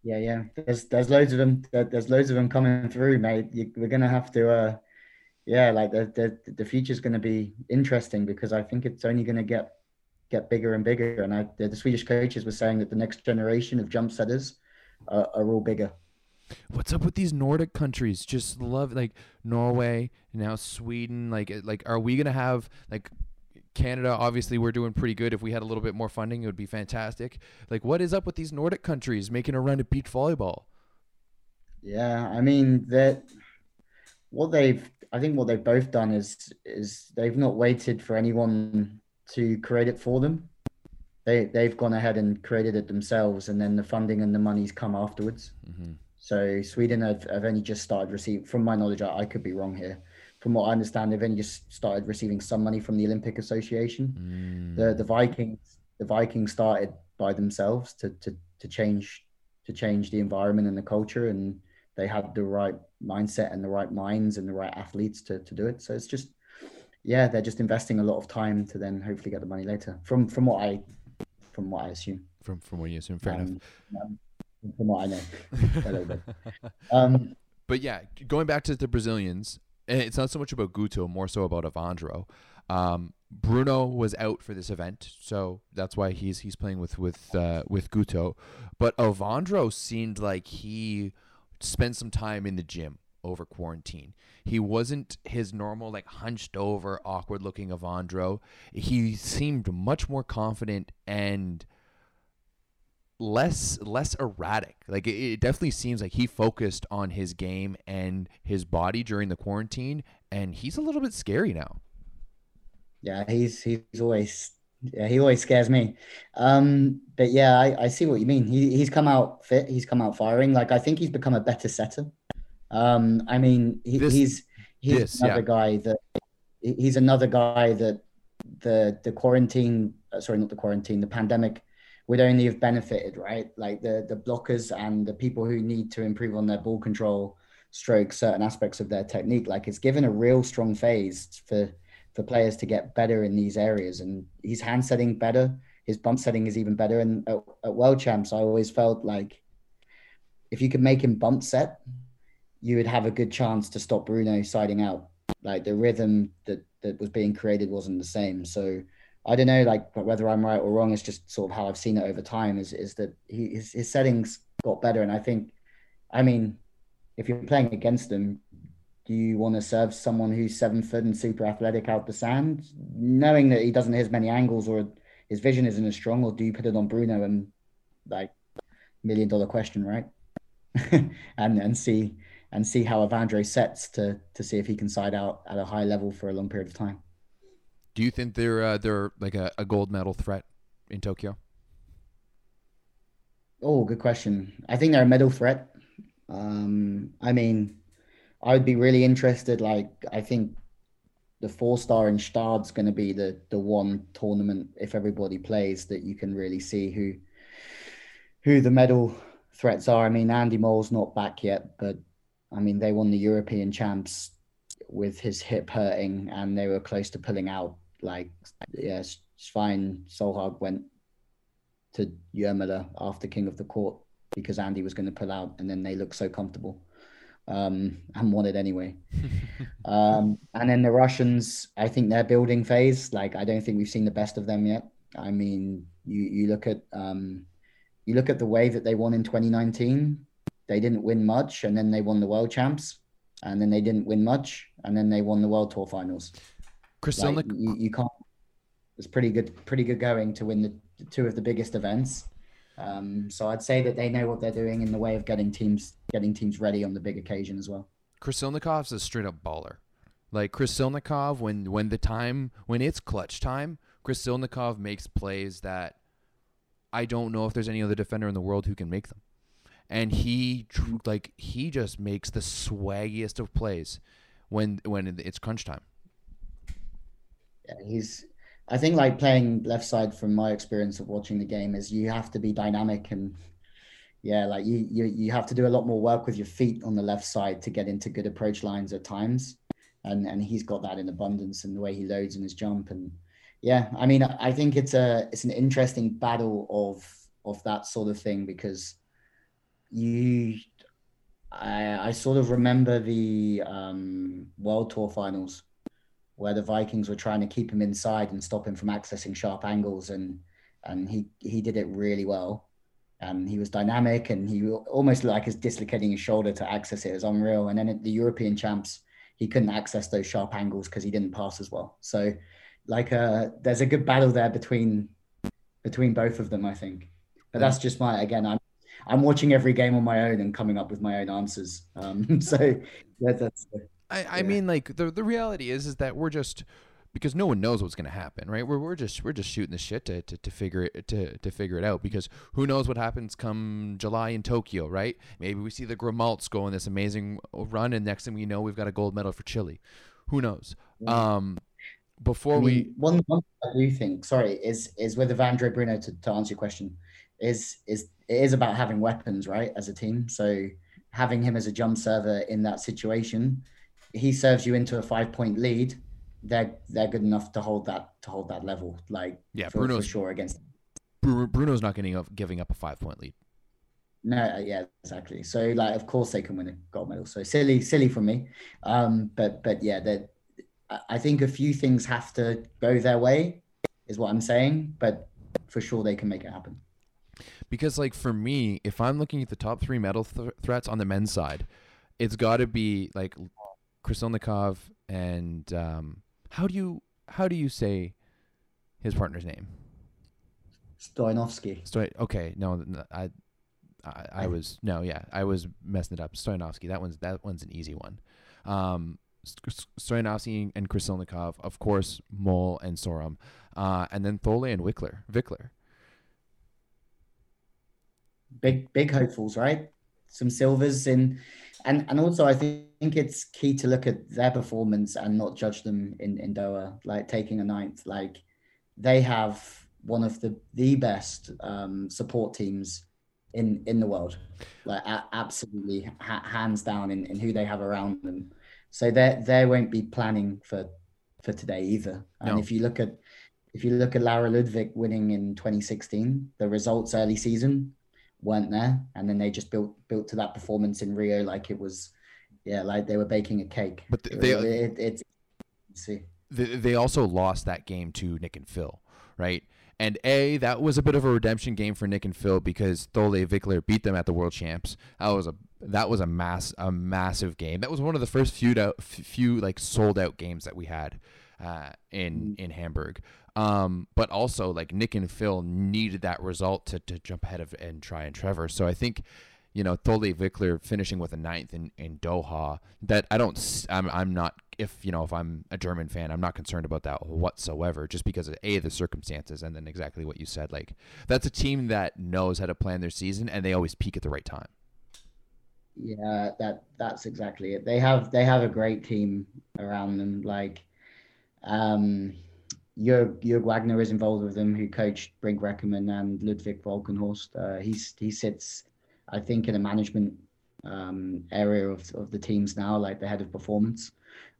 Yeah, yeah. There's there's loads of them. There's loads of them coming through, mate. You, we're gonna have to, uh, yeah, like the the the future's gonna be interesting because I think it's only gonna get get bigger and bigger. And I, the, the Swedish coaches were saying that the next generation of jump setters are, are all bigger. What's up with these Nordic countries? Just love like Norway now Sweden. Like like, are we gonna have like Canada, obviously, we're doing pretty good. If we had a little bit more funding, it would be fantastic. Like, what is up with these Nordic countries making a run at beach volleyball? Yeah, I mean that. What they've, I think, what they've both done is is they've not waited for anyone to create it for them. They they've gone ahead and created it themselves, and then the funding and the money's come afterwards. Mm-hmm. So Sweden have, have only just started receiving, from my knowledge, I, I could be wrong here from what I understand, they've only just started receiving some money from the Olympic Association. Mm. The the Vikings the Vikings started by themselves to to to change to change the environment and the culture, and they had the right mindset and the right minds and the right athletes to to do it. So it's just yeah, they're just investing a lot of time to then hopefully get the money later. From from what I from what I assume. From from what you assume, fair um, enough. Um, from what I know. (laughs) um, but yeah, going back to the Brazilians, and it's not so much about Guto, more so about Evandro. Um, Bruno was out for this event, so that's why he's he's playing with with uh, with Guto. But Evandro seemed like he spent some time in the gym over quarantine. He wasn't his normal like hunched over, awkward looking Evandro. He seemed much more confident and less less erratic. Like it, it, definitely seems like he focused on his game and his body during the quarantine, and he's a little bit scary now. Yeah, he's he's always yeah he always scares me. Um, but yeah, I, I see what you mean. He he's come out fit. He's come out firing. Like I think he's become a better setter. Um, I mean he, this, he's he's this, another yeah. guy that he's another guy that the the quarantine uh, sorry not the quarantine the pandemic would only have benefited, right? Like the the blockers and the people who need to improve on their ball control, stroke, certain aspects of their technique. Like it's given a real strong phase for for players to get better in these areas. And he's hand setting better. His bump setting is even better. And at, at world champs, I always felt like if you could make him bump set, you would have a good chance to stop Bruno siding out. Like the rhythm that that was being created wasn't the same. So I don't know, like whether I'm right or wrong. It's just sort of how I've seen it over time. Is is that he his, his settings got better, and I think, I mean, if you're playing against him, do you want to serve someone who's seven foot and super athletic out the sand, knowing that he doesn't hit as many angles or his vision isn't as strong, or do you put it on Bruno and like million dollar question, right? (laughs) and and see and see how Evandro sets to to see if he can side out at a high level for a long period of time. Do you think they're uh, they're like a, a gold medal threat in Tokyo? Oh, good question. I think they're a medal threat. Um, I mean, I would be really interested. Like, I think the four star in Gstaad's going to be the the one tournament if everybody plays that you can really see who who the medal threats are. I mean, Andy Mol's not back yet, but I mean, they won the European champs with his hip hurting, and they were close to pulling out. Like, yes, Svein Solhaug went to Jurmala after King of the Court because Andy was going to pull out, and then they looked so comfortable um, and won it anyway. (laughs) um, and then the Russians, I think their building phase, like I don't think we've seen the best of them yet. I mean, you you look at um, you look at the way that they won in 2019. They didn't win much, and then they won the world champs, and then they didn't win much, and then they won the world tour finals. Crystal, like, you, you can't. It's pretty good, pretty good going to win the two of the biggest events. Um, so I'd say that they know what they're doing in the way of getting teams getting teams ready on the big occasion as well. Krasilnikov's a straight up baller. Like Krasilnikov, when when the time when it's clutch time, Krasilnikov makes plays that I don't know if there's any other defender in the world who can make them. And he like he just makes the swaggiest of plays when when it's crunch time. Yeah, he's I think like playing left side from my experience of watching the game is you have to be dynamic and yeah, like you you you have to do a lot more work with your feet on the left side to get into good approach lines at times. And and he's got that in abundance and the way he loads in his jump. And yeah, I mean I think it's a it's an interesting battle of of that sort of thing because you I I sort of remember the um world tour finals where the Vikings were trying to keep him inside and stop him from accessing sharp angles, and and he he did it really well. And he was dynamic, and he almost like is dislocating his shoulder to access it it is unreal. And then at the European champs, he couldn't access those sharp angles because he didn't pass as well. So, like, uh, there's a good battle there between between both of them, I think. But that's just my again. I'm I'm watching every game on my own and coming up with my own answers. Um, (laughs) so yeah, that's. I, I yeah. mean, like the the reality is is that we're just because no one knows what's going to happen, right? We're, we're just we're just shooting the shit to, to, to figure it to, to figure it out because who knows what happens come July in Tokyo, right? Maybe we see the Grimalts go on this amazing run, and next thing we know, we've got a gold medal for Chile. Who knows? Yeah. Um, before I mean, we one one I do think sorry is is with Evandro Bruno to, to answer your question is is it is about having weapons right as a team. So having him as a jump server in that situation he serves you into a five point lead, they're they're good enough to hold that to hold that level. Like yeah, for, Bruno's for sure against Bruno's not getting up giving up a five point lead. No, uh, yeah, exactly. So like, of course they can win a gold medal. So silly, silly from me. Um, but but yeah, that I think a few things have to go their way, is what I'm saying. But for sure they can make it happen. Because like for me, if I'm looking at the top three medal th- threats on the men's side, it's got to be like Krasilnikov and um, how do you how do you say his partner's name? Stoyanovsky. Stoy- okay, no, I, I, I was no, yeah, I was messing it up. Stoyanovsky. That one's that one's an easy one. Um, Stoyanovsky and Krasilnikov, of course, Mol and Sorum, uh, and then Thole and Wickler. Wickler. Big big hopefuls, right? Some silvers in and and also I think it's key to look at their performance and not judge them in in Doha. Like taking a ninth, like they have one of the the best um, support teams in in the world, like a- absolutely ha- hands down in, in who they have around them. So they they won't be planning for for today either. And no. if you look at if you look at Laura Ludwig winning in 2016, the results early season weren't there, and then they just built built to that performance in Rio like it was, yeah, like they were baking a cake. But they, it, it, it, see. They also lost that game to Nick and Phil, right? And A, that was a bit of a redemption game for Nick and Phil because Thole Wickler beat them at the World Champs. That was a that was a mass a massive game. That was one of the first few few like sold out games that we had uh, in mm. in Hamburg. Um, but also like Nick and Phil needed that result to, to jump ahead of and Tri and Trevor. So I think, you know, Thole Wickler finishing with a ninth in, in Doha that I don't, I'm, I'm not, if, you know, if I'm a German fan, I'm not concerned about that whatsoever, just because of A, the circumstances, and then exactly what you said. Like, that's a team that knows how to plan their season and they always peak at the right time. Yeah, that that's exactly it. They have they have a great team around them. Like, um, Jörg, Jörg Wagner is involved with them, who coached Brink Reckermann and Ludwig Walkenhorst. Uh, he's he sits. I think in a management um, area of, of the teams now, like the head of performance.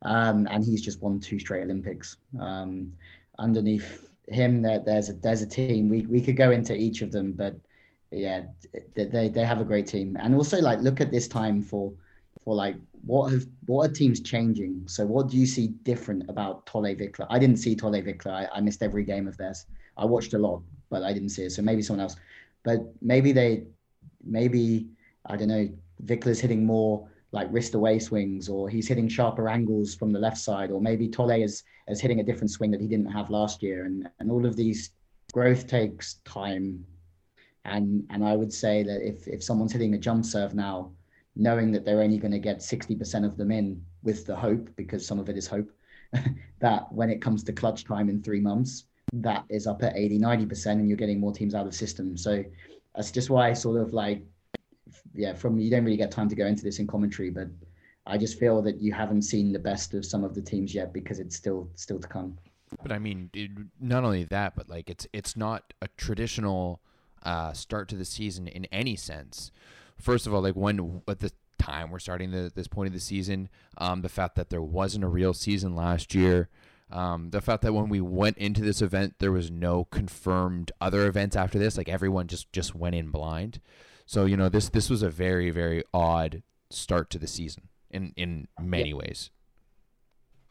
Um, and he's just won two straight Olympics. Um, underneath him, there, there's a there's a team. We we could go into each of them, but yeah, they they have a great team. And also like look at this time for for like what have what are teams changing? So what do you see different about Thole Wickler? I didn't see Thole Wickler. I, I missed every game of theirs. I watched a lot, but I didn't see it. So maybe someone else. But maybe they maybe I don't know Wickler's hitting more like wrist away swings, or he's hitting sharper angles from the left side, or maybe Thole is is hitting a different swing that he didn't have last year, and and all of these growth takes time, and and I would say that if if someone's hitting a jump serve now, knowing that they're only going to get sixty percent of them in with the hope, because some of it is hope, (laughs) that when it comes to clutch time in three months, that is up at 80, 90%, and you're getting more teams out of the system. So that's just why I sort of like yeah, from you don't really get time to go into this in commentary, but I just feel that you haven't seen the best of some of the teams yet because it's still still to come. But I mean, it, not only that, but like it's it's not a traditional uh, start to the season in any sense. First of all, like when at the time we're starting the, this point of the season, um, the fact that there wasn't a real season last year, um, the fact that when we went into this event, there was no confirmed other events after this, like everyone just just went in blind. So you know this this was a very very odd start to the season in in many yeah. ways.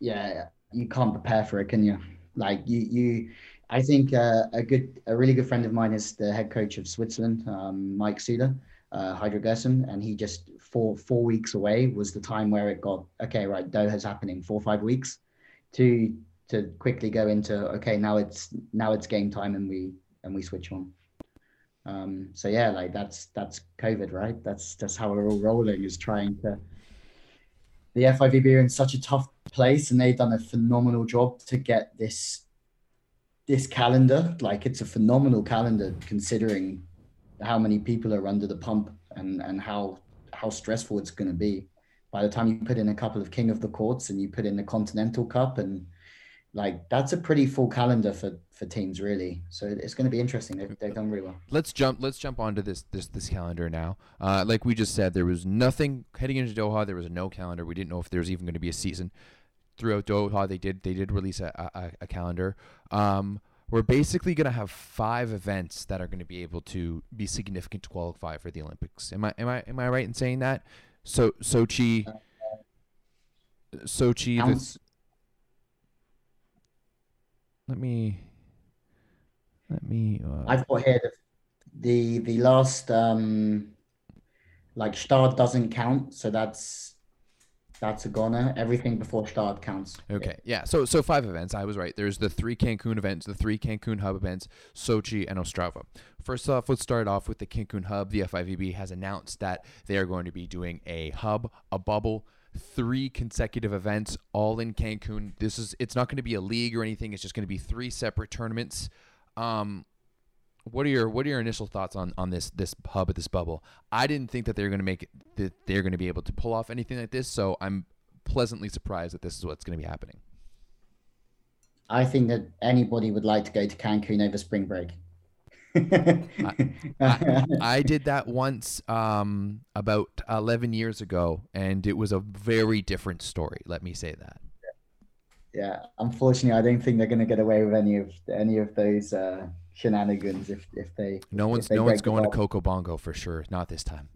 Yeah, you can't prepare for it, can you? Like you you. I think uh, a good, a really good friend of mine is the head coach of Switzerland, um, Mike Suda, uh, Hydro and he just four four weeks away was the time where it got okay, right, Doha's happening four five weeks, to to quickly go into okay, now it's now it's game time and we and we switch on. Um, so yeah, like that's that's COVID, right? That's that's how we're all rolling is trying to. The FIVB are in such a tough place, and they've done a phenomenal job to get this this calendar. Like it's a phenomenal calendar considering how many people are under the pump and and how how stressful it's going to be. By the time you put in a couple of King of the Courts and you put in the Continental Cup and like that's a pretty full calendar for for teams really. So it's going to be interesting. They've, they've done really well. Let's jump let's jump onto this this this calendar now. Uh, like we just said there was nothing heading into doha. There was no calendar. We didn't know if there was even going to be a season throughout doha. They did they did release a, a, a calendar. Um, we're basically going to have five events that are going to be able to be significant to qualify for the olympics. Am i am i am i right in saying that? So sochi sochi the, let me let me uh, I've got here the the, the last um like Gstaad doesn't count, so that's that's a goner. Everything before Gstaad counts. Okay, yeah. So so five events. I was right. There's the three Cancun events, the three Cancun hub events, Sochi and Ostrava. First off, let's start off with the Cancun hub. The FIVB has announced that they are going to be doing a hub, a bubble, three consecutive events all in Cancun. This is it's not going to be a league or anything. It's just going to be three separate tournaments. Um, what are your what are your initial thoughts on on this this hub at this bubble? I didn't think that they're going to make it, that they're going to be able to pull off anything like this, so I'm pleasantly surprised that this is what's going to be happening. I think that anybody would like to go to Cancun over spring break. I, I, (laughs) I, did that once um, about 11 years ago, and it was a very different story. Let me say that. Yeah, unfortunately, I don't think they're going to get away with any of any of those uh, shenanigans if if they. No one's no one's going to Coco Bongo for sure. Not this time.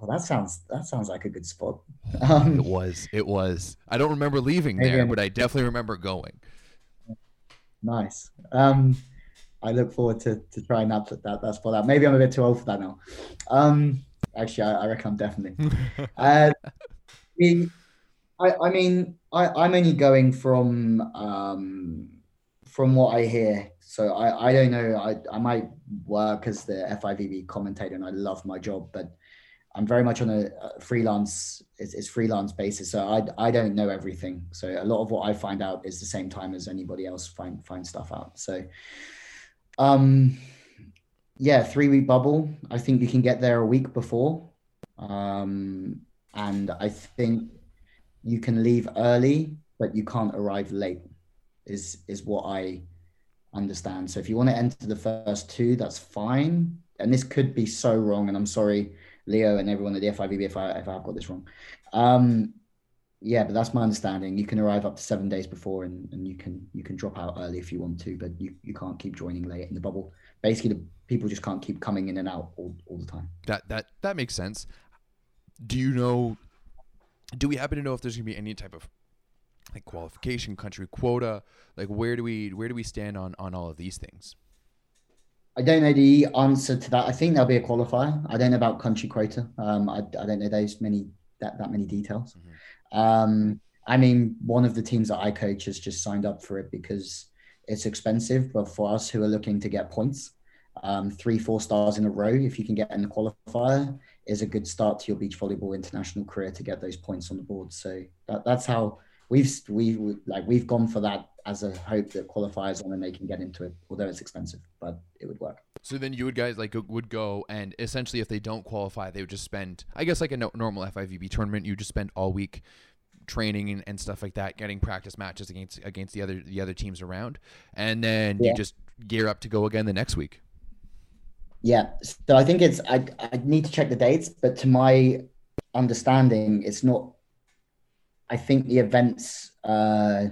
Oh, that sounds that sounds like a good spot. (laughs) Um, it was. It was. I don't remember leaving there, but I definitely remember going. Nice. Um, I look forward to, to trying that that that spot out. Maybe I'm a bit too old for that now. Um, actually, I, I reckon I'm definitely. (laughs) uh, I, I mean, I, I'm only going from um, from what I hear. So I, I don't know. I, I might work as the FIVB commentator, and I love my job, but I'm very much on a, freelance it's, it's, freelance basis. So I, I don't know everything. So a lot of what I find out is the same time as anybody else find find stuff out. So um, yeah, three week bubble. I think you can get there a week before. Um, and I think you can leave early, but you can't arrive late, is is what I understand. So if you want to enter the first two, that's fine. and this could be so wrong, and I'm sorry, Leo and everyone at the FIVB if I if I've got this wrong. Um, yeah, but that's my understanding. You can arrive up to seven days before, and, and you can you can drop out early if you want to, but you, you can't keep joining late in the bubble. Basically, the people just can't keep coming in and out all, all the time. That that that makes sense. Do you know? Do we happen to know if there's gonna be any type of like qualification, country quota? Like where do we where do we stand on on all of these things? I don't know the answer to that. I think there'll be a qualifier. I don't know about country quota. Um, I, I don't know those many that that many details. Mm-hmm. Um, I mean, one of the teams that I coach has just signed up for it because it's expensive, but for us who are looking to get points, um, three, four stars in a row, if you can get in the qualifier, is a good start to your beach volleyball international career to get those points on the board. So that, that's how we've we, we like we've gone for that as a hope that qualifiers on and they can get into it, although it's expensive, but it would work. So then you would guys like would go and essentially if they don't qualify, they would just spend I guess like a no, normal FIVB tournament, you just spend all week training and, and stuff like that, getting practice matches against against the other the other teams around, and then yeah. you just gear up to go again the next week. Yeah, so I think it's I I need to check the dates, but to my understanding, it's not. I think the events uh,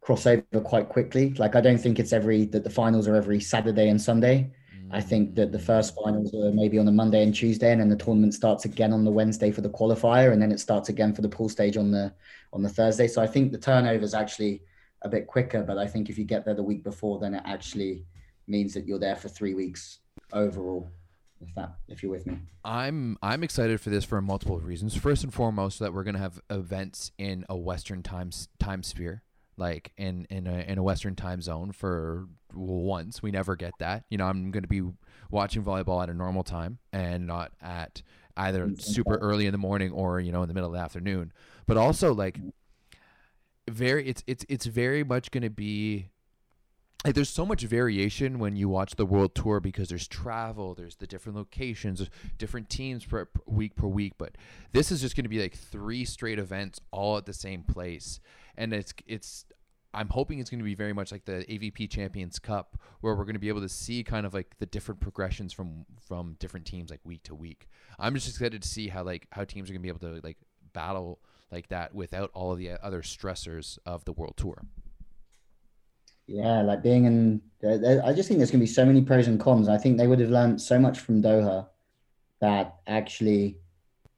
cross over quite quickly. Like I don't think it's every that the finals are every Saturday and Sunday. I think that the first finals are maybe on a Monday and Tuesday, and then the tournament starts again on the Wednesday for the qualifier, and then it starts again for the pool stage on the on the Thursday. So I think the turnover is actually a bit quicker, but I think if you get there the week before, then it actually means that you're there for three weeks overall. If that, if you're with me, I'm I'm excited for this for multiple reasons. First and foremost, that we're gonna have events in a Western time time sphere, like in in a in a Western time zone for once. We never get that. You know, I'm gonna be watching volleyball at a normal time and not at either super early in the morning or you know in the middle of the afternoon. But also like very, it's it's it's very much gonna be like there's so much variation when you watch the world tour because there's travel there's the different locations different teams per, per week per week but this is just going to be like three straight events all at the same place. And it's it's i'm hoping it's going to be very much like the avp champions cup where we're going to be able to see kind of like the different progressions from from different teams like week to week. I'm just excited to see how like how teams are going to be able to like battle like that without all of the other stressors of the world tour yeah, like being in, I just think there's going to be so many pros and cons. I think they would have learned so much from Doha that actually,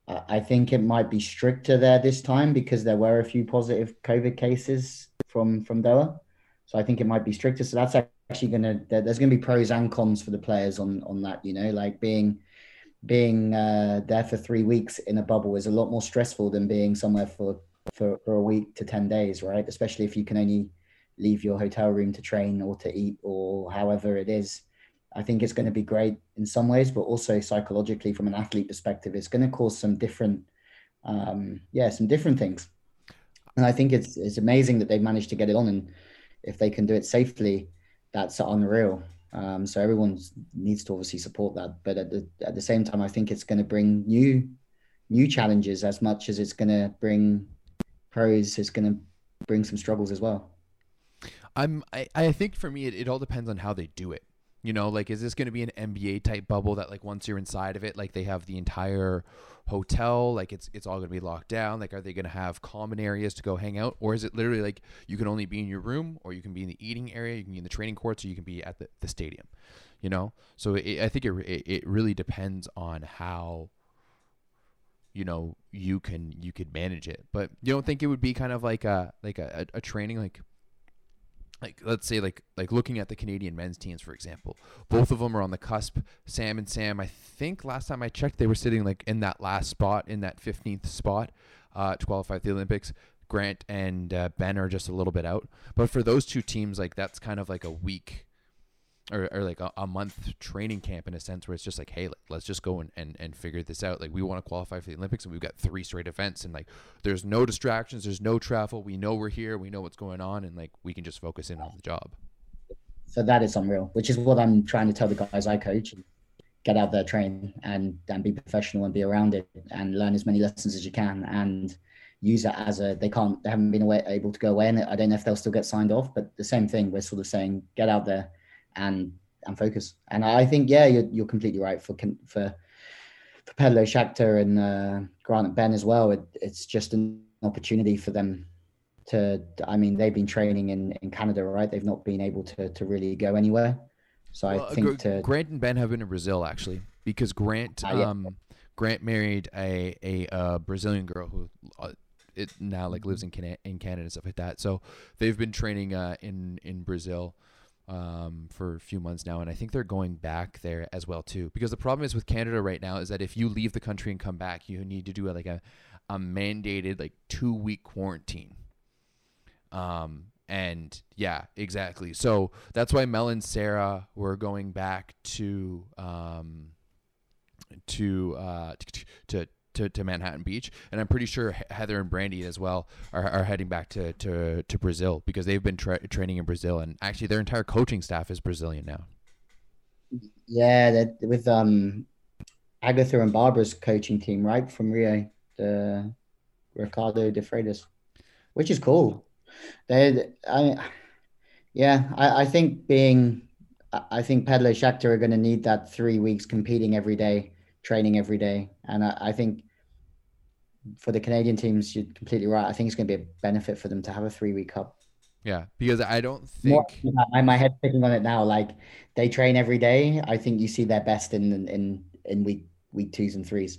I think it might be stricter there this time because there were a few positive COVID cases from from Doha. So I think it might be stricter. So that's actually going to there's going to be pros and cons for the players on on that. You know, like being being uh, there for three weeks in a bubble is a lot more stressful than being somewhere for for, for a week to ten days, right? Especially if you can only leave your hotel room to train or to eat or however it is. I think it's going to be great in some ways, but also psychologically, from an athlete perspective, it's going to cause some different, um, yeah, some different things. And I think it's it's amazing that they managed to get it on, and if they can do it safely, that's unreal. Um, so everyone needs to obviously support that, but at the at the same time, I think it's going to bring new new challenges as much as it's going to bring pros. It's going to bring some struggles as well. I'm I, I think for me it, it all depends on how they do it. You know, like is this going to be an NBA type bubble that like once you're inside of it, like they have the entire hotel, like it's it's all going to be locked down. Like, are they going to have common areas to go hang out, or is it literally like you can only be in your room, or you can be in the eating area, you can be in the training courts, or you can be at the, the stadium. You know, so it, I think it, it it really depends on how you know you can you could manage it but you don't think it would be kind of like a like a, a training like like let's say like like looking at the Canadian men's teams for example, both of them are on the cusp. Sam and Sam, I think last time I checked, they were sitting like in that last spot, in that fifteenth spot, uh, to qualify for the Olympics. Grant and uh, Ben are just a little bit out, but for those two teams, like that's kind of like a week or, or like a, a, month training camp in a sense where it's just like hey let's just go and, and, and figure this out. Like we want to qualify for the olympics and we've got three straight events and like there's no distractions there's no travel. We know we're here we know what's going on and like we can just focus in on the job. So that is unreal which is what i'm trying to tell the guys i coach get out there train and and be professional and be around it and learn as many lessons as you can and use it as a they can't they haven't been able to go away and i don't know if they'll still get signed off but the same thing we're sort of saying get out there and and focus. And I think yeah, you're you're completely right for for for Pedlow Schachter and uh, Grant and Ben as well. It, it's just an opportunity for them to. I mean, they've been training in in Canada, right? They've not been able to to really go anywhere. So well, I think to Grant and Ben have been in Brazil actually because Grant uh, yeah. um Grant married a a uh, Brazilian girl who uh, it now like lives in Canada, in Canada and stuff like that. So they've been training uh, in in Brazil um, for a few months now, and I think they're going back there as well too. Because the problem is with Canada right now is that if you leave the country and come back, you need to do like a a mandated like two week quarantine. Um, and yeah, exactly. So that's why Mel and Sarah were going back to um, to uh, to to, to Manhattan Beach, and I'm pretty sure Heather and Brandie as well are, are heading back to, to, to Brazil because they've been tra- training in Brazil, and actually their entire coaching staff is Brazilian now. Yeah, that with um Agatha and Barbara's coaching team, right from Rio, the Ricardo de Freitas, which is cool. They, I, yeah, I, I think being, I think Pedlow Schachter are going to need that three weeks competing every day, training every day, and I, I think for the Canadian teams, you're completely right. I think it's going to be a benefit for them to have a three week cup. Yeah, because I don't think More, my head picking on it now. Like they train every day. I think you see their best in in in week week twos and threes.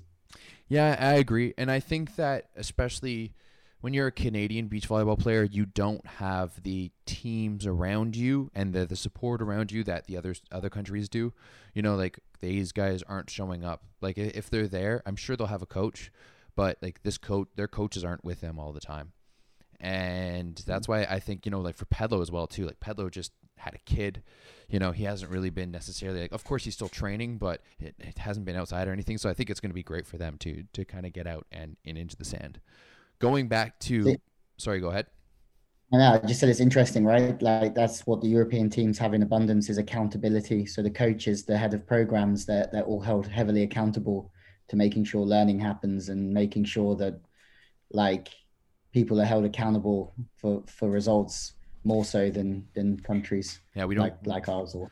Yeah, I agree, and I think that especially when you're a Canadian beach volleyball player, you don't have the teams around you and the, the support around you that the other other countries do. You know, like these guys aren't showing up. Like if they're there, I'm sure they'll have a coach, but like this coach, their coaches aren't with them all the time, and that's mm. why I think you know, like for Pedlow as well too. Like Pedlow just had a kid, you know, he hasn't really been necessarily like. Of course, he's still training, but it, it hasn't been outside or anything. So I think it's going to be great for them to to kind of get out and, and into the sand. Going back to, sorry, go ahead. I know, I just said it's interesting, right? Like that's what the European teams have in abundance is accountability. So the coaches, the head of programs, they're, they're all held heavily accountable to making sure learning happens and making sure that like people are held accountable for for results more so than than countries yeah we don't like, like ours or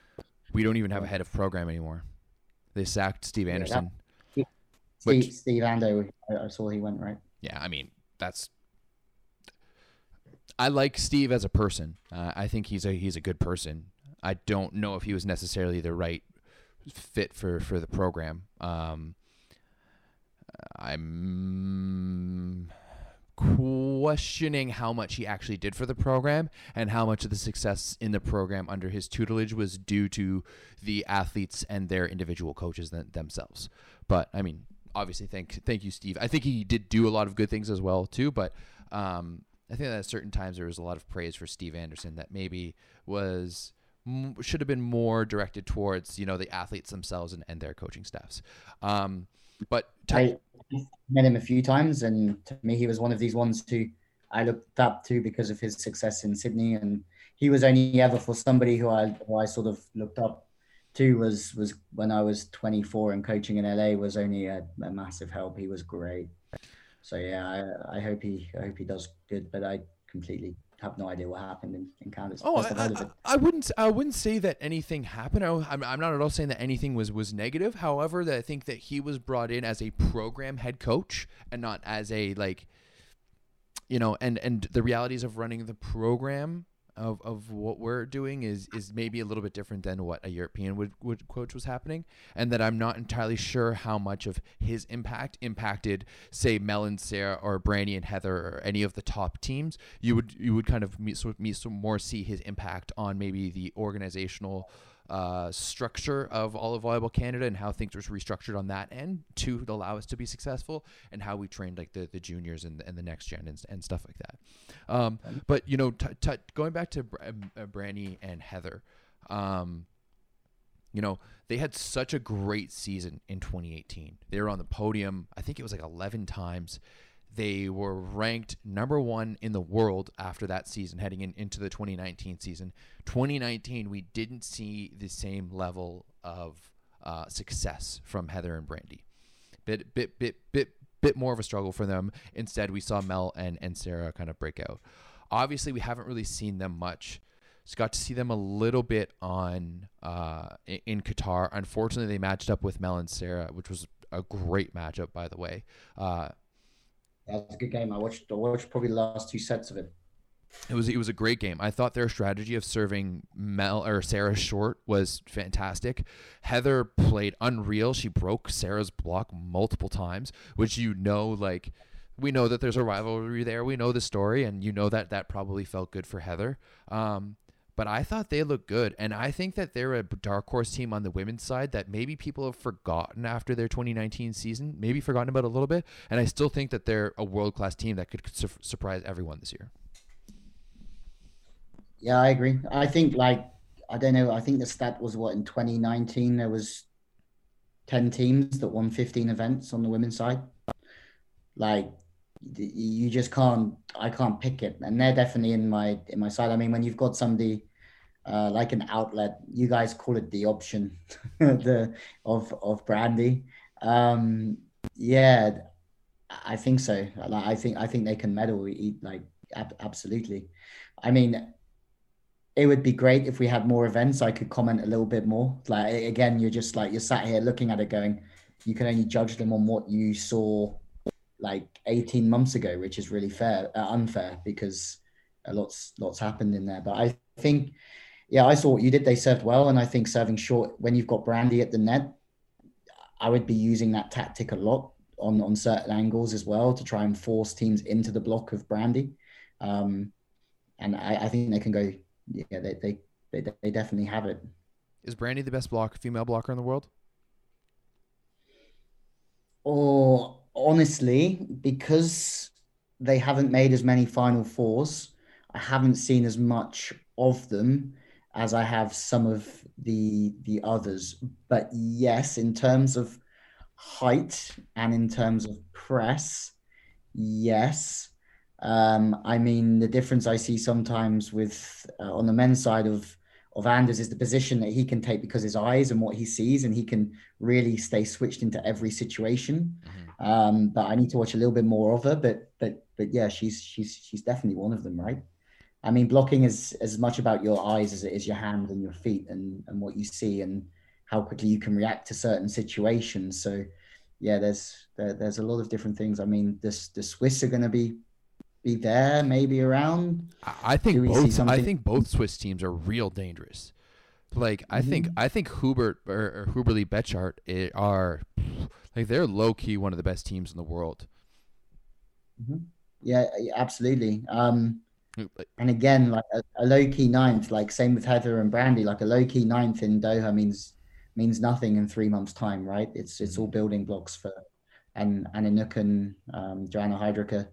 we don't even have a head of program anymore. They sacked steve anderson. Yeah, steve, which, steve ando i saw he went right? Yeah i mean that's i like steve as a person. Uh, i think he's a he's a good person. I don't know if he was necessarily the right fit for for the program. Um I'm questioning how much he actually did for the program and how much of the success in the program under his tutelage was due to the athletes and their individual coaches th- themselves. But I mean, obviously, thank thank you, Steve. I think he did do a lot of good things as well too. But um, I think that at certain times there was a lot of praise for Steve Anderson that maybe was should have been more directed towards you know the athletes themselves and, and their coaching staffs. Um, but I met him a few times, and to me, he was one of these ones who I looked up to because of his success in Sydney, and he was only ever for somebody who I who I sort of looked up to was was when I was 24 and coaching in LA was only a, a massive help. He was great. So yeah, I, I hope he I hope he does good, but I completely have no idea what happened in, in Canada. Oh, I, I, I, wouldn't I wouldn't say that anything happened. I, am I'm not at all saying that anything was was negative. However, that I think that he was brought in as a program head coach and not as a like, you know, and and the realities of running the program of, of what we're doing is is maybe a little bit different than what a European would, would coach was happening, and that I'm not entirely sure how much of his impact impacted, say, Mel and Sarah or Brandie and Heather or any of the top teams. You would you would kind of meet, so, meet some more see his impact on maybe the organizational uh, structure of all of volleyball Canada and how things were restructured on that end to allow us to be successful and how we trained like the, the juniors and, and the next gen and, and stuff like that. Um, but you know, t- t- going back to Br- uh, Brandie and Heather, um, you know, they had such a great season in 2018. They were on the podium. I think it was like 11 times. They were ranked number one in the world after that season, heading in, into the 2019 season. 2019, we didn't see the same level of uh, success from Heather and Brandie. Bit, bit, bit, bit, bit more of a struggle for them. Instead, we saw Mel and, and Sarah kind of break out. Obviously, we haven't really seen them much So got to see them a little bit on uh, in Qatar. Unfortunately, they matched up with Mel and Sarah, which was a great matchup, by the way. Uh, that was a good game. I watched. I watched probably the last two sets of it. It was it was a great game. I thought their strategy of serving Mel or Sarah short was fantastic. Heather played unreal. She broke Sarah's block multiple times, which you know like we know that there's a rivalry there. We know the story, and you know that that probably felt good for Heather. Um, but I thought they looked good, and I think that they're a dark horse team on the women's side that maybe people have forgotten after their 2019 season, maybe forgotten about a little bit. And I still think that they're a world class team that could su- surprise everyone this year. Yeah, I agree. I think like I don't know. I think the stat was what in 2019 there was 10 teams that won 15 events on the women's side. Like you just can't. I can't pick it, and they're definitely in my in my side. I mean, when you've got somebody uh, like an outlet, you guys call it the option, (laughs) the of of Brandie. Um, yeah, I think so. like, I think I think they can medal. Eat like ab- absolutely. I mean, it would be great if we had more events. I could comment a little bit more. Like again, you're just like you're sat here looking at it, going, you can only judge them on what you saw like 18 months ago, which is really fair, uh, unfair because a lot's lots happened in there. But I think, yeah, I saw what you did. They served well, and I think serving short when you've got Brandie at the net, I would be using that tactic a lot on on certain angles as well to try and force teams into the block of Brandie. Um, and I, I think they can go. Yeah, they, they they they definitely have it. Is Brandie the best block female blocker in the world? Or honestly, because they haven't made as many Final Fours, I haven't seen as much of them as I have some of the the others. But yes, in terms of height and in terms of press, yes. Um, I mean, the difference I see sometimes with uh, on the men's side of of Anders is the position that he can take because his eyes and what he sees, and he can really stay switched into every situation. Mm-hmm. Um, but I need to watch a little bit more of her. But but but yeah, she's she's she's definitely one of them, right? I mean, blocking is as much about your eyes as it is your hands and your feet and and what you see and how quickly you can react to certain situations. So yeah, there's there, there's a lot of different things. I mean, this the Swiss are going to be be there, maybe around. I think both. I think both Swiss teams are real dangerous. Like I mm-hmm. think I think Hubert or, or Hüberli Betschart are like they're low key one of the best teams in the world. Mm-hmm. Yeah, absolutely. Um, and again, like a, a low key ninth, like same with Heather and Brandie, like a low key ninth in Doha means means nothing in three months' time, right? It's it's all mm-hmm. building blocks for and Anouk and um, Joana Heidrich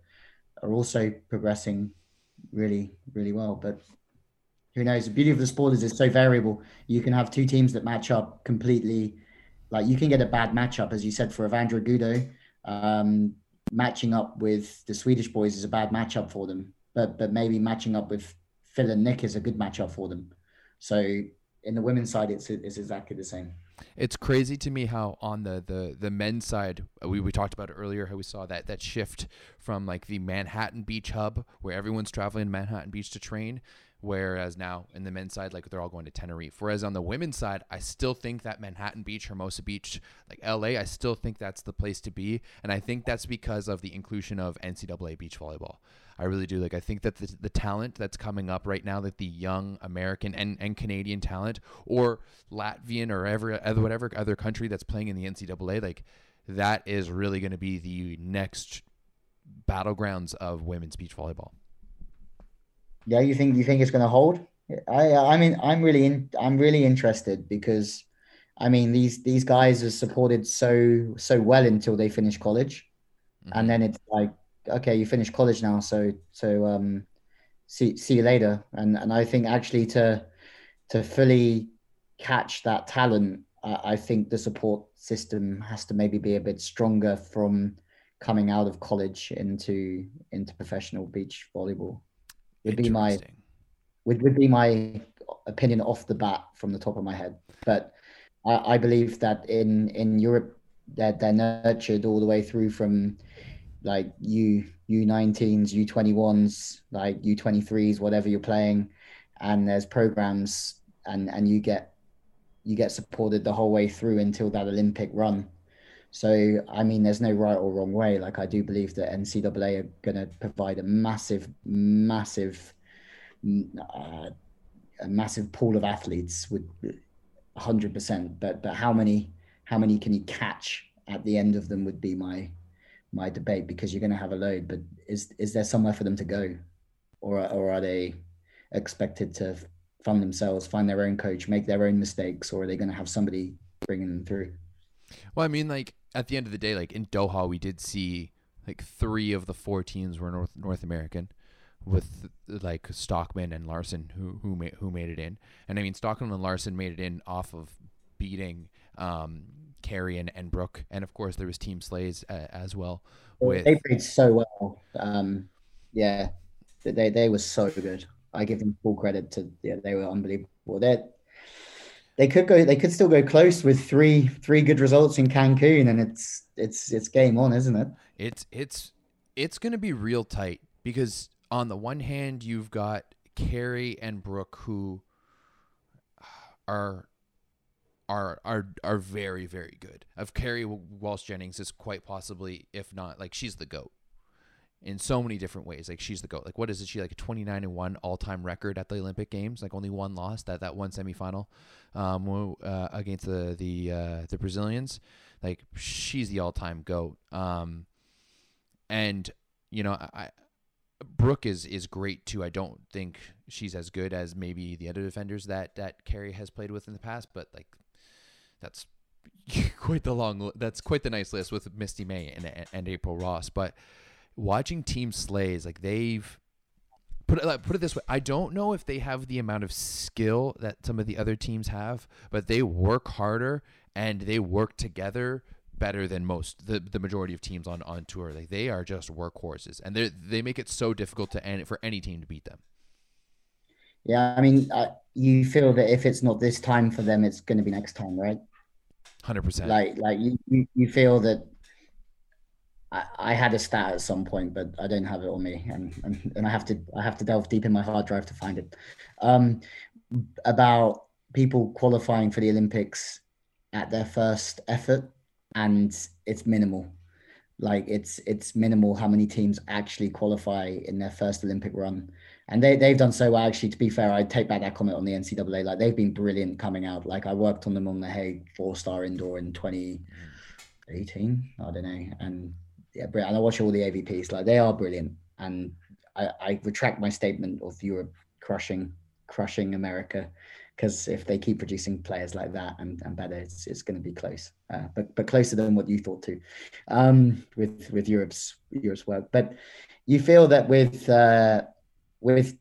are also progressing really, really well. But who knows? The beauty of the sport is it's so variable. You can have two teams that match up completely. Like you can get a bad matchup, as you said, for Evandro Guto. Um, matching up with the Swedish boys is a bad matchup for them. But but maybe matching up with Phil and Nick is a good matchup for them. So in the women's side, it's it's exactly the same. It's crazy to me how on the the the men's side uh, we, we talked about earlier how we saw that that shift from like the Manhattan Beach hub where everyone's traveling to Manhattan Beach to train whereas now in the men's side like they're all going to Tenerife. Whereas on the women's side I still think that Manhattan Beach Hermosa Beach like LA I still think that's the place to be. And I think that's because of the inclusion of NCAA beach volleyball I really do. Like I think that the, the talent that's coming up right now, that the young American and, and Canadian talent, or Latvian or ever whatever other country that's playing in the NCAA, like that is really going to be the next battlegrounds of women's beach volleyball. Yeah, you think you think it's going to hold? I I mean I'm really in, I'm really interested because I mean these these guys are supported so so well until they finish college, mm-hmm. and then it's like okay, you finished college now, so so um, see see you later. And and I think actually to to fully catch that talent, uh, I think the support system has to maybe be a bit stronger from coming out of college into into professional beach volleyball. Would be my would, would be my opinion off the bat from the top of my head. But I, I believe that in in Europe that they're, they're nurtured all the way through from like U U19s, U21s, like U23s, whatever you're playing, and there's programs and and you get you get supported the whole way through until that Olympic run. So I mean, there's no right or wrong way. Like I do believe that NCAA are going to provide a massive, massive, uh, a massive pool of athletes with 100. percent But but how many how many can you catch at the end of them would be my my debate because you're going to have a load. But is is there somewhere for them to go, or or are they expected to fund themselves, find their own coach, make their own mistakes, or are they going to have somebody bringing them through? Well, I mean, like at the end of the day, like in Doha, we did see like three of the four teams were North North American, with like Stockman and Larsen who who made who made it in, and I mean Stockman and Larsen made it in off of beating um, Kerri and, and Brooke, and of course there was Team Slays uh, as well. With they played so well. Um, yeah, they they were so good. I give them full credit to yeah, they were unbelievable. They they could go they could still go close with three three good results in Cancun, and it's it's it's game on, isn't it? It's it's it's going to be real tight because on the one hand you've got Kerri and Brooke who are are are are very very good. Of Kerri Walsh Jennings is quite possibly, if not like she's the goat in so many different ways. Like she's the goat. Like what is it? She like a twenty nine and one all time record at the Olympic Games. Like only one loss that that one semifinal um, uh, against the the uh, the Brazilians. Like she's the all time goat. Um, and you know I. Brooke is is great too. I don't think she's as good as maybe the other defenders that that Kerri has played with in the past, but like that's (laughs) quite the long that's quite the nice list with Misty May and and April Ross. But watching Team Slays, like they've put it put it this way, I don't know if they have the amount of skill that some of the other teams have, but they work harder and they work together better than most the, the majority of teams on on tour. Like they are just workhorses, and they they make it so difficult to end for any team to beat them. Yeah, I mean, uh, you feel that if it's not this time for them, it's going to be next time, right? Hundred percent. Like, like you, you, feel that. I, I had a stat at some point, but I don't have it on me, and, and and I have to I have to delve deep in my hard drive to find it. Um, about people qualifying for the Olympics at their first effort, and it's minimal. Like it's it's minimal how many teams actually qualify in their first Olympic run and they they've done so well. Actually, to be fair, I take back that comment on the NCAA. Like they've been brilliant coming out. Like I worked on them on the Hague four star indoor in 2018. I don't know, and yeah, and I watch all the AVPs. Like they are brilliant, and I, I retract my statement of Europe crushing crushing America because if they keep producing players like that and, and better, it's, it's going to be close, uh, but but closer than what you thought too, um, with with Europe's Europe's work. But you feel that with uh, with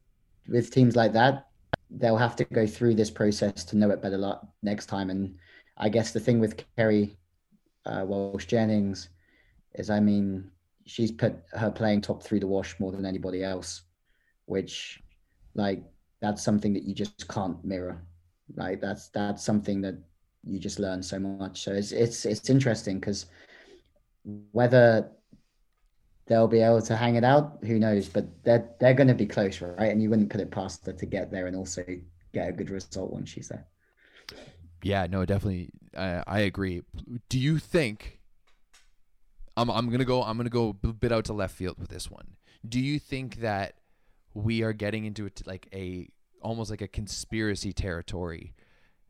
with teams like that, they'll have to go through this process to know it better lot next time. And I guess the thing with Kerri uh, Walsh Jennings is, I mean, she's put her playing top through the wash more than anybody else, which, like, that's something that you just can't mirror. Like, that's that's something that you just learn so much. So it's it's it's interesting because whether they'll be able to hang it out. Who knows? But they're they're going to be close, right? And you wouldn't put it past her to get there and also get a good result once she's there. Yeah, no, definitely. I, I agree. Do you think? I'm I'm gonna go. I'm gonna go a bit out to left field with this one. Do you think that we are getting into it like a almost like a conspiracy territory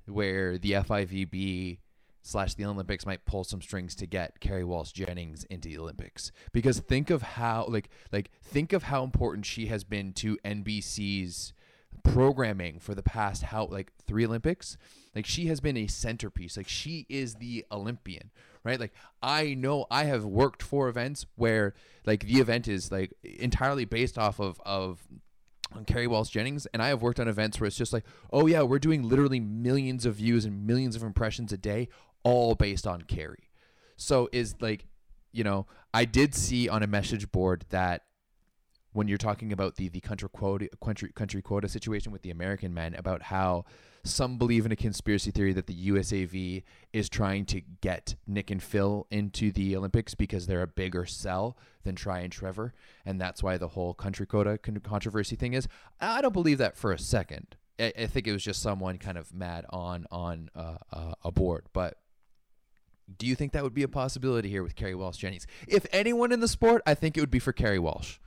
where the FIVB slash the Olympics might pull some strings to get Kerri Walsh Jennings into the Olympics. Because think of how like like think of how important she has been to NBC's programming for the past how like three Olympics. Like she has been a centerpiece. Like she is the Olympian, right? Like I know I have worked for events where like the event is like entirely based off of of on Kerri Walsh Jennings, and I have worked on events where it's just like, oh yeah, we're doing literally millions of views and millions of impressions a day all based on Kerri. So is like, you know, I did see on a message board that when you're talking about the the country quota country country quota situation with the American men about how some believe in a conspiracy theory that the USAV is trying to get Nick and Phil into the Olympics because they're a bigger sell than Tri and Trevor, and that's why the whole country quota controversy thing is. I don't believe that for a second, I, I think it was just someone kind of mad on on uh, uh, a board. But do you think that would be a possibility here with Kerri Walsh Jennings? If anyone in the sport, I think it would be for Kerri Walsh.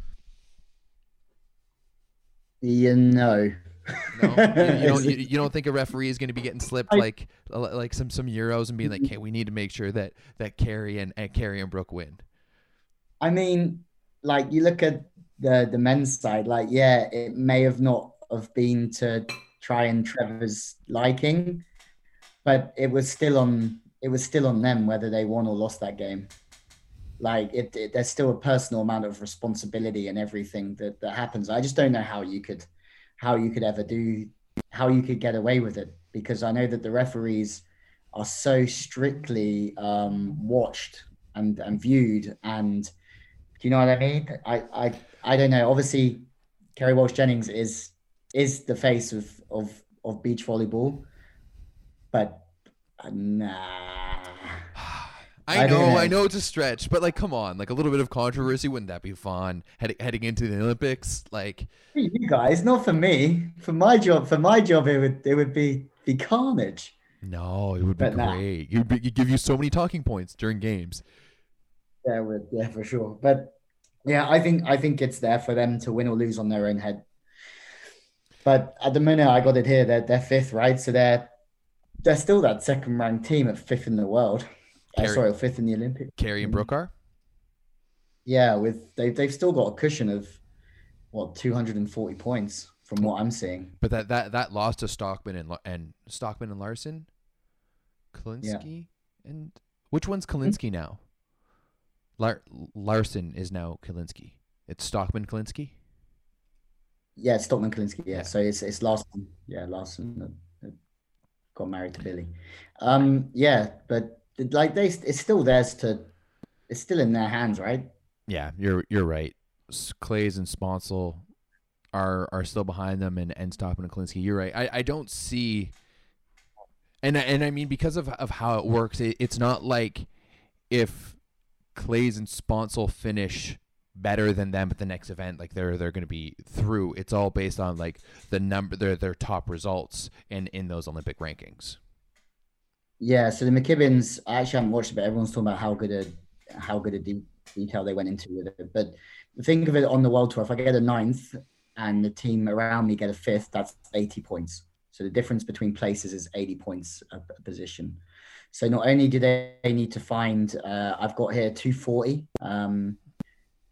You know. no, you, (laughs) you don't. You, you, don't think a referee is going to be getting slipped I, like like some some euros and being like, "Okay, we need to make sure that that Kerri and, and Kerri and Brooke win." I mean, like you look at the the men's side, like yeah, it may have not have been to Tri and Trevor's liking, but it was still on it was still on them whether they won or lost that game. Like it, it there's still a personal amount of responsibility and everything that that happens. I just don't know how you could how you could ever do how you could get away with it because I know that the referees are so strictly um, watched and and viewed and do you know what I mean? I I I don't know. Obviously, Kerri Walsh Jennings is is the face of of of beach volleyball, but nah. I, know, I know it's a stretch, but like, come on, like a little bit of controversy wouldn't that be fun? Heading heading into the Olympics, like you guys, not for me. For my job, for my job, it would it would be be carnage. No, it would be but great. Nah. You'd, be, you'd give you so many talking points during games. Yeah, would yeah for sure. But yeah, I think I think it's there for them to win or lose on their own head. But at the minute, I got it here. They're they're fifth, right? So they're they're still that second ranked team at fifth in the world. Kerri, uh, sorry, fifth in the Olympic. Kerri and Brooke are. Yeah, with they they've still got a cushion of what 240 points from what I'm seeing. But that that that loss to Stockman and and Stockman and Larsen, Kolinske yeah. and which one's Kolinske mm-hmm. now? Lar- Larsen is now Kolinske. It's Stockman Kolinske. Yeah, Stockman Kolinske. Yeah. yeah. so it's it's Larsen. Yeah, Larsen got married to Billy. Um, yeah, but like they, it's still theirs to. It's still in their hands, right? Yeah, you're you're right. Claes and Sponcil are are still behind them, and and Stockman and Kolinske. You're right. I I don't see. And and I mean because of of how it works, it, it's not like if Claes and Sponcil finish better than them at the next event, like they're they're going to be through. It's all based on like the number their their top results in in those Olympic rankings. Yeah, so the McKibbins, I actually haven't watched it, but everyone's talking about how good a how good a de- detail they went into with it. But think of it on the world tour. If I get a ninth and the team around me get a fifth, that's eighty points. So the difference between places is eighty points a, a position. So not only do they need to find, uh, I've got here 240. Um,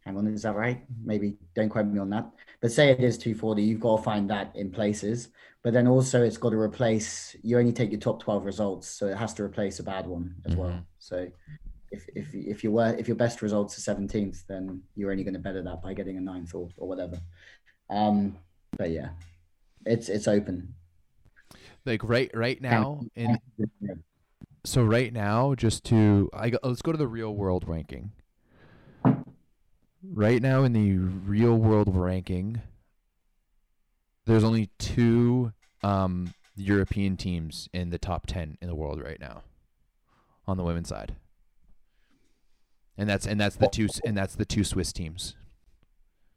hang on, is that right? Maybe don't quote me on that. But say it is 240, you've got to find that in places. But then also it's got to replace, you only take your top 12 results. So it has to replace a bad one as mm-hmm. well. So if, if, if you were, if your best results are 17th, then you're only going to better that by getting a ninth or, or whatever. Um, but yeah, it's, it's open. Like right, right now in, so right now, just to I let's go to the real world ranking. Right now in the real world ranking, there's only two um, European teams in the top ten in the world right now, on the women's side. And that's and that's the two and that's the two Swiss teams.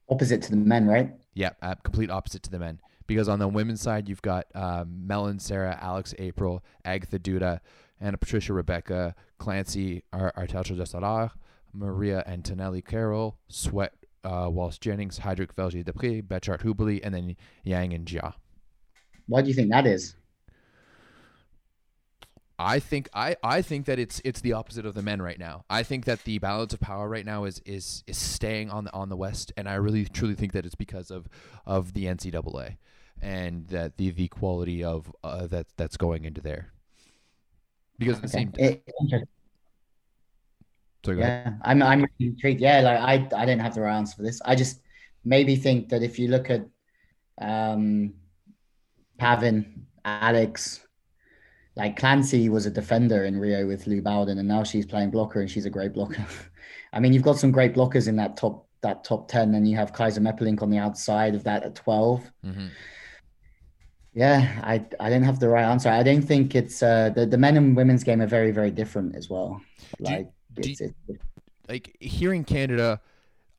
Opposite to the men, right? Yeah, uh, complete opposite to the men. Because on the women's side, you've got um, Melon Sarah, Alix April, Agatha Duda, Ana Patricia Rebecca, Clancy Artacho del Solar, Maria Antonelli Carroll, Sweat uh, Walsh Jennings, Heidrich Velge Depre, Betschart Hüberli, and then Yang and Jia. Why do you think that is? I think I, I think that it's it's the opposite of the men right now. I think that the balance of power right now is is is staying on the on the West, and I really truly think that it's because of of the NCAA and that the the quality of uh, that that's going into there because at the same time. It, Sorry, yeah, I'm I'm intrigued. Yeah, like I I didn't have the right answer for this. I just maybe think that if you look at um Pavan, Alix, like Clancy was a defender in Rio with Lou Bawden, and now she's playing blocker and she's a great blocker. (laughs) I mean, you've got some great blockers in that top that top ten, and you have Keizer Meppelink on the outside of that at 12 mm-hmm. Yeah, I I didn't have the right answer. I don't think it's uh, the the men and women's game are very very different as well. Like do, it's, like here in Canada,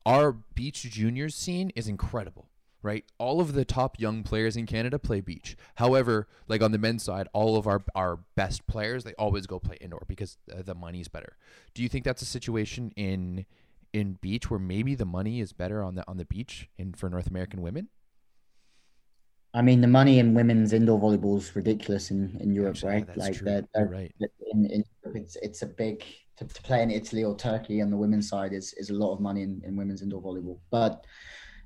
our beach juniors scene is incredible right? All of the top young players in Canada play beach. However, like on the men's side, all of our our best players they always go play indoor because uh, the money is better. Do you think that's a situation in in beach where maybe the money is better on the on the beach in for North American women? I mean, the money in women's indoor volleyball is ridiculous in, in Europe, Actually, right? like they're, they're, right. In, in it's it's a big to, to, play in Italy or Turkey on the women's side is is a lot of money in, in women's indoor volleyball. But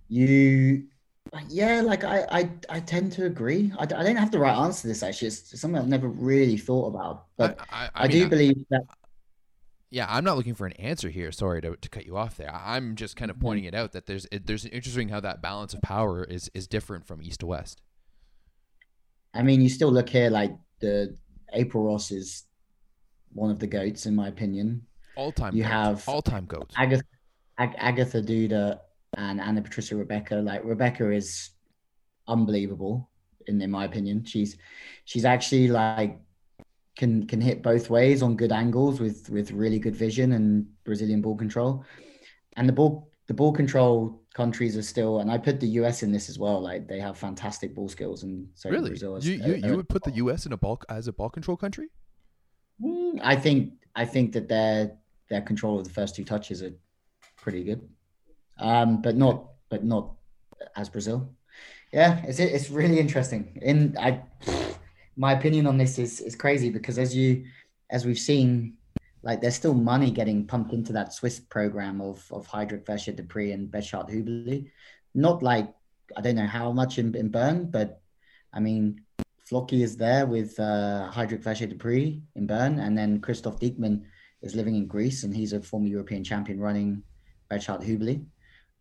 you yeah, like I, I, I tend to agree. I, I don't have the right answer to this. Actually, it's something I've never really thought about. But I, I, I mean, do believe that. Yeah, I'm not looking for an answer here. Sorry to, to cut you off there. I'm just kind of mm-hmm. pointing it out that there's it, there's an interesting how that balance of power is is different from east to west. I mean, you still look here like the April Ross is one of the goats in my opinion. All time. You have all time goats. Agatha, Ag- Agatha Duda and Ana Patricia Rebecca. Like Rebecca is unbelievable in, in my opinion. She's she's actually like can can hit both ways on good angles with with really good vision and Brazilian ball control. And the ball the ball control countries are still and I put the US in this as well. Like they have fantastic ball skills and so really Brazil you you, you would put the US in a ball as a ball control country? Mm, I think I think that their their control of the first two touches are pretty good um, but not but not as Brazil. Yeah, it's it's really interesting. In I, my opinion on this is is crazy because as you as we've seen, like there's still money getting pumped into that Swiss program of of Heidrich Vergé-Dépré and Betschart Hüberli. Not like I don't know how much in, in Bern, but I mean Flocky is there with uh, Heidrich Vergé-Dépré in Bern, and then Christoph Dieckmann is living in Greece, and he's a former European champion running Betschart Hüberli.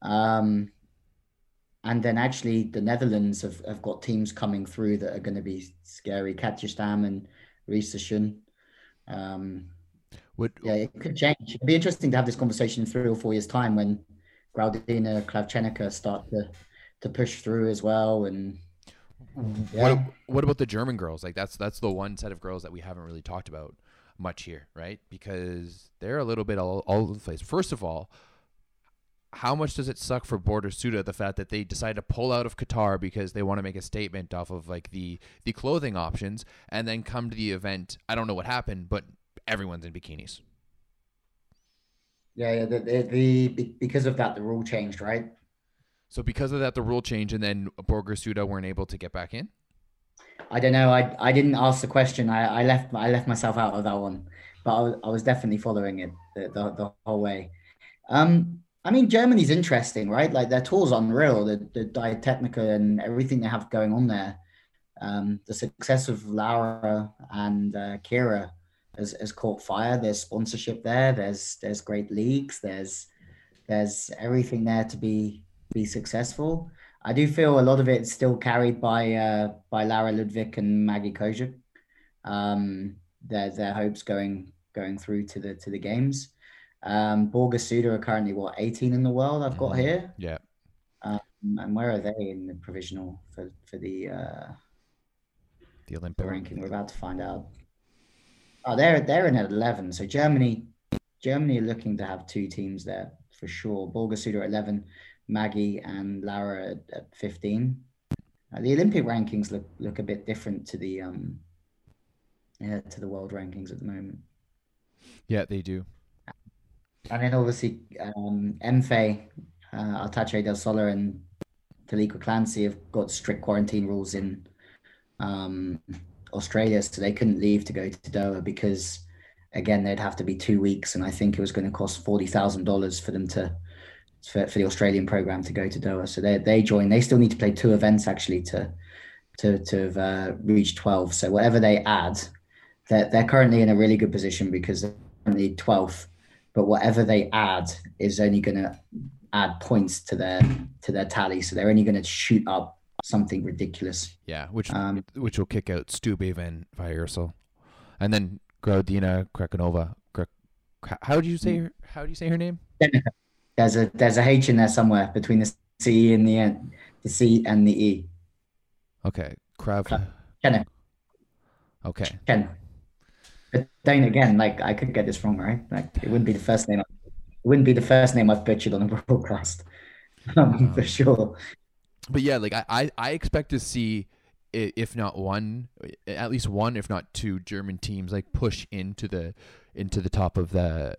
Um, and then actually the Netherlands have, have got teams coming through that are going to be scary. Katja Stam and Raisa Schoon. Um, Would, yeah, it could change. It'd be interesting to have this conversation in three or four years' time when Graudina, Kravčenoka start to, to push through as well. And yeah. what, what about the German girls? Like that's that's the one set of girls that we haven't really talked about much here, right? Because they're a little bit all, all over the place. First of all, how much does it suck for Borger Sude the fact that they decide to pull out of Qatar because they want to make a statement off of like the the clothing options and then come to the event? I don't know what happened, but everyone's in bikinis. Yeah, yeah. The, the, the because of that, the rule changed, right? So because of that, the rule changed, and then Borger Sude weren't able to get back in. I don't know. I I didn't ask the question. I, I left I left myself out of that one, but I was, I was definitely following it the, the, the whole way. Um, I mean, Germany's interesting, right? Like their tour's unreal, the, the Diatechnica and everything they have going on there. Um, the success of Laura and uh, Kira has, has caught fire. There's sponsorship there. There's there's great leagues. There's there's everything there to be be successful. I do feel a lot of it's still carried by uh, by Laura Ludwig and Maggie Kozuch. Um, their their hopes going going through to the to the games. Um, are currently what 18 in the world. I've got mm-hmm. here. Yeah. Um, and where are they in the provisional for for the uh, the Olympic ranking? We're about to find out. Oh, they're they're in at 11. So Germany, Germany are looking to have two teams there for sure. Borger Sude at 11, Maggie and Lara at, at 15. Uh, the Olympic rankings look look a bit different to the um yeah to the world rankings at the moment. Yeah, they do. And then obviously um, Enfe, uh, Artacho del Solar and Taliqua Clancy have got strict quarantine rules in um, Australia, so they couldn't leave to go to Doha because, again, they'd have to be two weeks, and I think it was going to cost forty thousand dollars for them to for, for the Australian program to go to Doha. So they they join. They still need to play two events actually to to to have uh, reached twelve. So whatever they add, they're they're currently in a really good position because they're currently twelfth but whatever they add is only going to add points to their to their tally. So they're only going to shoot up something ridiculous. Yeah, which um, which will kick out Stubbe and Viersel, and then Graudina Kravčenoka. How do you say her? How do you say her name? (laughs) There's a there's a H in there somewhere between the C and the N, the C and the E. Okay, Krav. Ken. Okay. But then again, like I could get this wrong, right? Like it wouldn't be the first name. It wouldn't be the first name I've butchered on a (laughs) broadcast, um, for sure. but yeah, like I, I, I expect to see if not one, at least one, if not two German teams like push into the into the top of the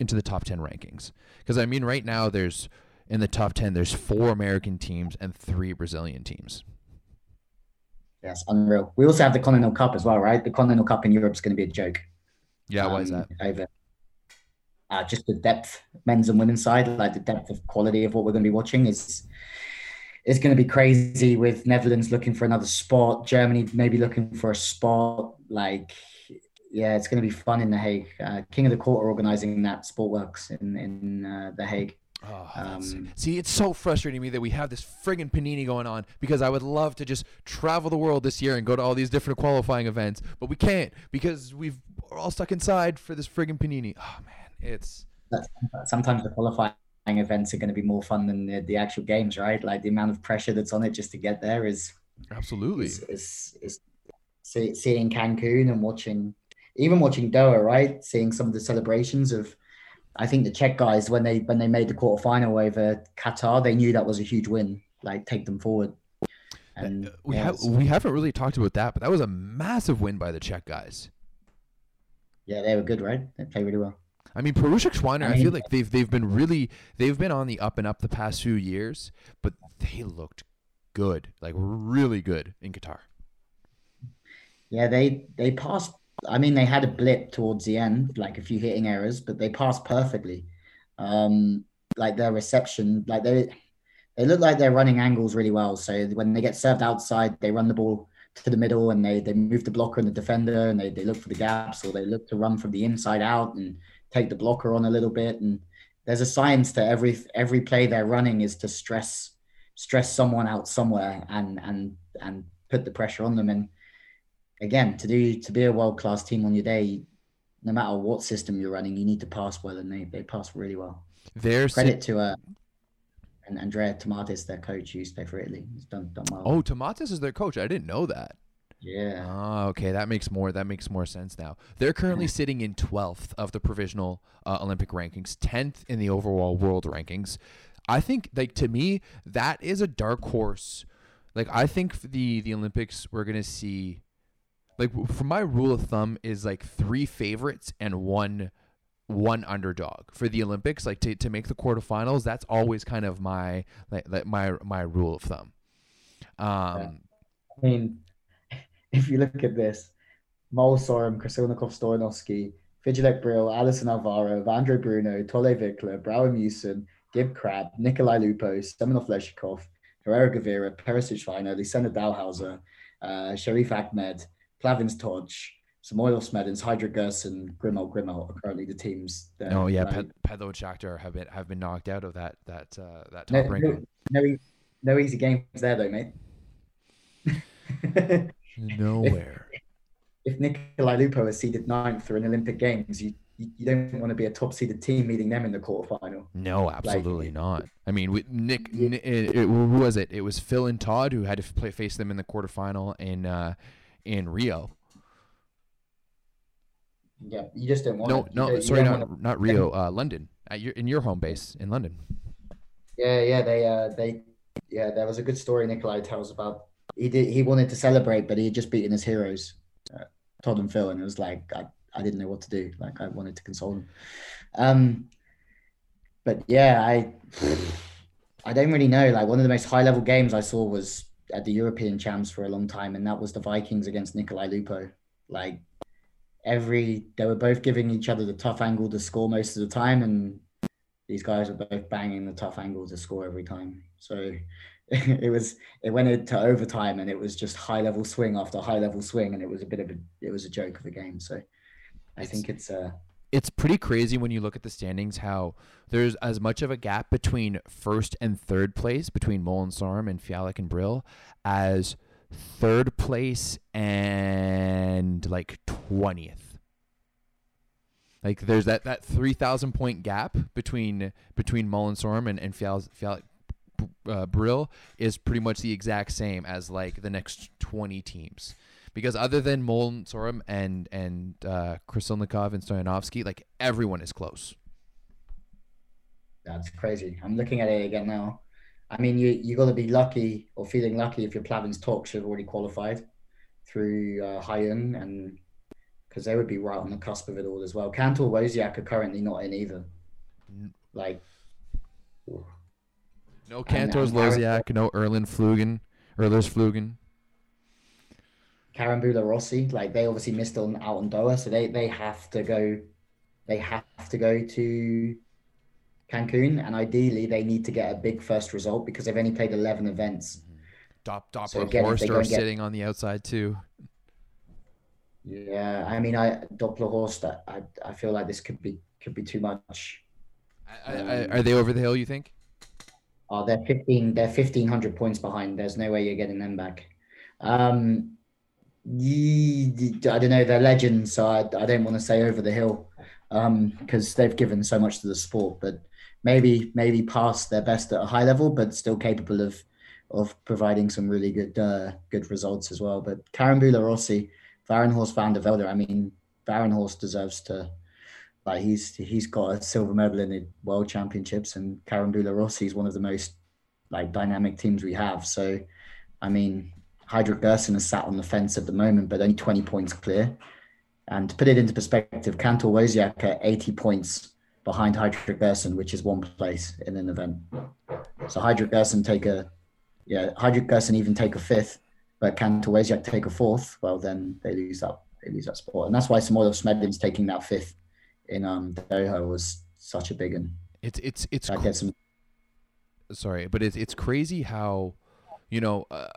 into the top 10 rankings. Cuz I mean right now there's in the top 10 there's four American teams and three Brazilian teams. Yes, unreal. We also have the Continental Cup as well, right? The Continental Cup in Europe is going to be a joke. Yeah, um, why is that? Over uh, just the depth, men's and women's side, like the depth of quality of what we're going to be watching is is going to be crazy with Netherlands looking for another spot, Germany maybe looking for a spot. Like, yeah, it's going to be fun in The Hague. Uh, King of the Court are organizing that Sportworks in, in uh, The Hague. Oh, um, see, it's so frustrating me that we have this friggin' panini going on because I would love to just travel the world this year and go to all these different qualifying events, but we can't because we've we're all stuck inside for this friggin' panini. Oh man, it's sometimes the qualifying events are going to be more fun than the, the, actual games, right? Like the amount of pressure that's on it just to get there is absolutely is, is, is see, seeing Cancun and watching even watching Doha, right? Seeing some of the celebrations of I think the Czech guys when they when they made the quarterfinal over Qatar, they knew that was a huge win. Like take them forward. And uh, we yeah, have we haven't really talked about that, but that was a massive win by the Czech guys. Yeah, they were good, right? They played really well. I mean, Perušič Schweiner, I, mean, I, feel like they've they've been really they've been on the up and up the past few years, but they looked good, like really good in Qatar. Yeah, they they passed. I mean, they had a blip towards the end, like a few hitting errors, but they passed perfectly. Um, like their reception, like they they look like they're running angles really well. So when they get served outside, they run the ball to the middle and they they move the blocker and the defender and they, they look for the gaps or they look to run from the inside out and take the blocker on a little bit. And there's a science to every every play they're running is to stress stress someone out somewhere and and and put the pressure on them. And again, to do to be a world class team on your day, no matter what system you're running, you need to pass well, and they they pass really well. There's credit to uh and Andrea Tomatis, their coach, used to play for Italy. He's done done well. Oh, Tomatis is their coach. I didn't know that. Yeah. Oh, okay. That makes more. That makes more sense now. They're currently sitting in twelfth of the provisional uh, Olympic rankings, tenth in the overall world rankings. I think, like to me, that is a dark horse. Like I think the the Olympics we're gonna see, like for my rule of thumb is like three favorites and one one underdog for the Olympics. Like to, to make the quarterfinals, that's always kind of my like, like my my rule of thumb. Um, I mean, (laughs) if you look at this, Mol Sorum, Krasilnikov Stoyanovsky, Fijałek Bryl, Alison Alvaro, Vandre Bruno, Thole Wickler, Brouwer Meeuwsen, Gibb Crabb, Nicolai Lupo, Semenov Leshukov, Herrera Gavira, Perušič Schweiner, Lucena Dalhausser, uh, Cherif Ahmed, Plavins Tocs, Oil Smedins, Hydra and Grimalt Grimalt are currently the teams. That, oh yeah, right? Pedlow Schachter have been have been knocked out of that that uh, that top no, ranking. No, no, no easy games there though, mate. (laughs) Nowhere. If, if Nicolai Lupo is seeded ninth for an Olympic Games, you you don't want to be a top seeded team meeting them in the quarterfinal. No, absolutely like, not. I mean, with Nick, yeah. Nick it, it, who was it? It was Phil and Todd who had to play face them in the quarterfinal in uh, in Rio. Yeah, you just didn't want. No, to, no, sorry, not not Rio, uh, London. At your in your home base in London. Yeah, yeah, they uh, they yeah, there was a good story Nicolai tells about he did he wanted to celebrate, but he had just beaten his heroes, uh, Todd and Phil, and it was like I, I didn't know what to do. Like I wanted to console them. Um, but yeah, I (sighs) I don't really know. Like one of the most high level games I saw was at the European Champs for a long time, and that was the Vikings against Nicolai Lupo. Like every they were both giving each other the tough angle to score most of the time, and these guys were both banging the tough angle to score every time. So (laughs) it was it went into overtime and it was just high level swing after high level swing and it was a bit of a it was a joke of a game so i it's, think it's uh it's pretty crazy when you look at the standings how there's as much of a gap between first and third place between Mol and Sorum and Bryl as third place and like 20th like there's that, that 3000 point gap between between Mol and and, Fijałek, Fijałek uh, Bryl is pretty much the exact same as like the next 20 teams. Because other than Mol Sorum and and uh, Krasilnikov and Stoyanovsky, like everyone is close. That's crazy. I'm looking at it again now. I mean, you you got to be lucky or feeling lucky if your Plavins Tocs have already qualified through uh, Haiyang and because they would be right on the cusp of it all as well. Kantor Łosiak are currently not in either. Like, no Kantors Łosiak, no Erlen Flüggen, Ehlers Flüggen. Carambula Rossi, like they obviously missed on out on Doha, so they they have to go, they have to go to Cancun, and ideally they need to get a big first result because they've only played eleven events. Dop, Doppler so again, Horst are sitting on the outside too. Yeah, I mean, I Doppler Horst, I, I feel like this could be could be too much. I, I, are they over the hill? You think? Oh, they're fifteen. They're fifteen hundred points behind. There's no way you're getting them back. Um, I don't know. They're legends, so I, I don't want to say over the hill because um, they've given so much to the sport. But maybe maybe past their best at a high level, but still capable of of providing some really good uh, good results as well. But Carambula Rossi, Varenhorst van der Velde. I mean, Varenhorst deserves to. Like he's he's got a silver medal in the World Championships, and Carambula Rossi is one of the most like dynamic teams we have. So, I mean, Heidrich Gerson is sat on the fence at the moment, but only 20 points clear. And to put it into perspective, Kantor Łosiak are 80 points behind Heidrich Gerson, which is one place in an event. So Heidrich Gerson take a, yeah, Heidrich Gerson even take a fifth, but Kantor Łosiak take a fourth. Well, then they lose that, they lose that spot. And that's why Samoilov Smedlin's taking that fifth in um Doha was such a big one. It's, it's, it's, some- sorry, but it's, it's crazy how, you know, uh,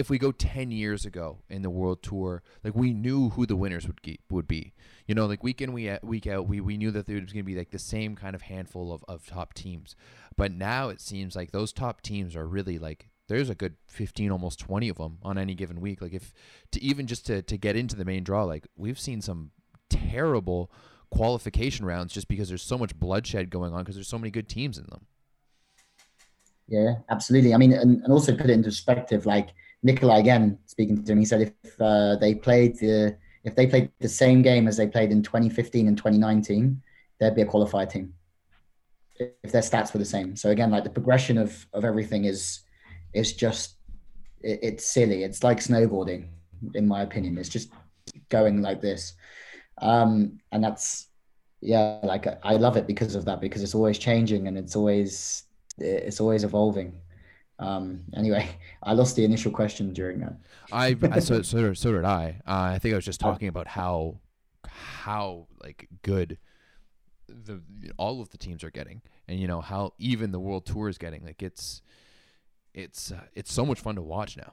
if we go 10 years ago in the world tour like we knew who the winners would keep, would be. You know like week in week out, uh, week out we, we knew that there was going to be like the same kind of handful of, of top teams. But now it seems like those top teams are really like there's a good 15 almost 20 of them on any given week. Like if to even just to, to get into the main draw like we've seen some terrible qualification rounds just because there's so much bloodshed going on because there's so many good teams in them. Yeah absolutely. I mean and, and also put it into perspective like Nicolai again speaking to him, he said if uh, they played the if they played the same game as they played in 2015 and 2019, they'd be a qualified team if their stats were the same. So again, like the progression of of everything is is just it, it's silly. It's like snowboarding, in my opinion. It's just going like this, um, and that's yeah. Like I love it because of that because it's always changing and it's always it's always evolving. Um, anyway, (laughs) I lost the initial question during that. I, so, (laughs) so so did I. Uh, I think I was just talking about how how like good the all of the teams are getting, and you know how even the world tour is getting. Like it's it's uh, it's so much fun to watch now.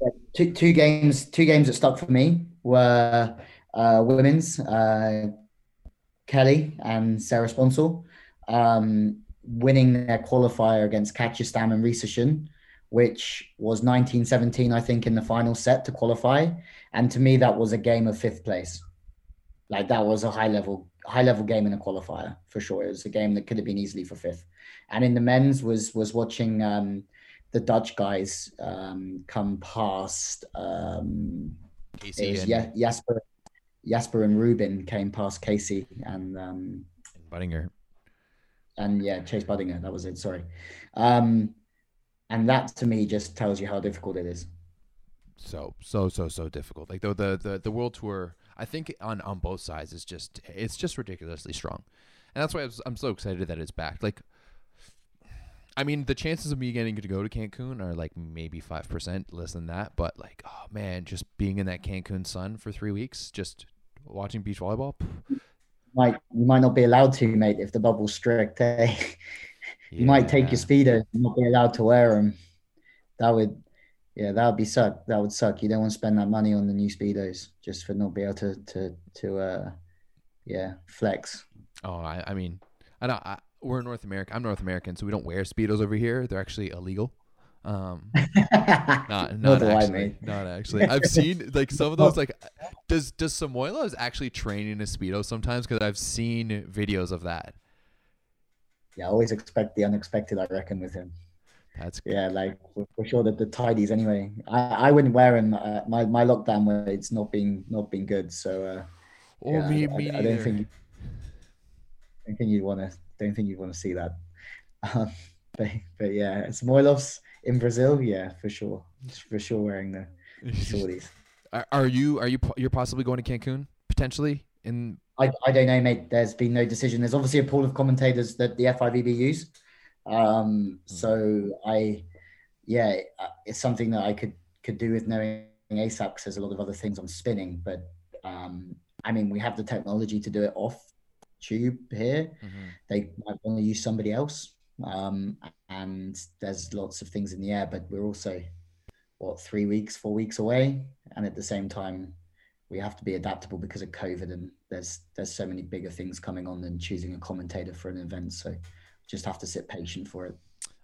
Yeah, two two games two games that stuck for me were uh, women's uh, Kelly and Sarah Sponcil. Um, winning their qualifier against Katja Stam and Raisa Schoon, which was 1917, I think, in the final set to qualify. And to me, that was a game of fifth place. Like that was a high level, high level game in a qualifier for sure. It was a game that could have been easily for fifth. And in the men's was was watching um, the Dutch guys um, come past. Um, Casey and... yeah, Jasper, Jasper and Ruben came past Casey and um, Budinger and yeah, Chase Budinger. That was it. Sorry, um, and that to me just tells you how difficult it is. So so so so difficult. Like though the the, the world tour, I think on on both sides is just it's just ridiculously strong, and that's why was, I'm so excited that it's back. Like. I mean, the chances of me getting to go to Cancun are like maybe five percent, less than that. But like, oh man, just being in that Cancun sun for three weeks, just watching beach volleyball, might you might not be allowed to, mate, if the bubble's strict. Eh? (laughs) you yeah. might take your speedo, not be allowed to wear them. That would, yeah, that would be suck. That would suck. You don't want to spend that money on the new speedos just for not be able to to to uh, yeah, flex. Oh, I, I mean, I know I, we're North America. I'm North American, so we don't wear speedos over here. They're actually illegal. Um, (laughs) not not actually, not (laughs) actually. I've seen like some of those. Like, (laughs) does does Samoilov actually train in a speedo sometimes? Because I've seen videos of that. Yeah, I always expect the unexpected. I reckon with him. That's good. yeah, like for, sure that the tidies. Anyway, I, I wouldn't wear them. Uh, my my lockdown where it's not being not been good. So. Uh, or yeah, me, I, me I, I, don't think. I don't think you'd want to. Don't think you'd want to see that. Um, but, but yeah, Samoilovs in Brazil, yeah, for sure, for sure wearing the (laughs) shorties. Are, are you are you you're possibly going to Cancun potentially in? I, I don't know, mate. There's been no decision. There's obviously a pool of commentators that the FIVB use. Um, hmm. so I, yeah, it's something that I could could do with knowing ASAP because there's a lot of other things I'm spinning. But um, I mean, we have the technology to do it off tube here. Mm-hmm. They might want to use somebody else. Um, and there's lots of things in the air, but we're also what three weeks, four weeks away, and at the same time, we have to be adaptable because of COVID, and there's there's so many bigger things coming on than choosing a commentator for an event. So just have to sit patient for it.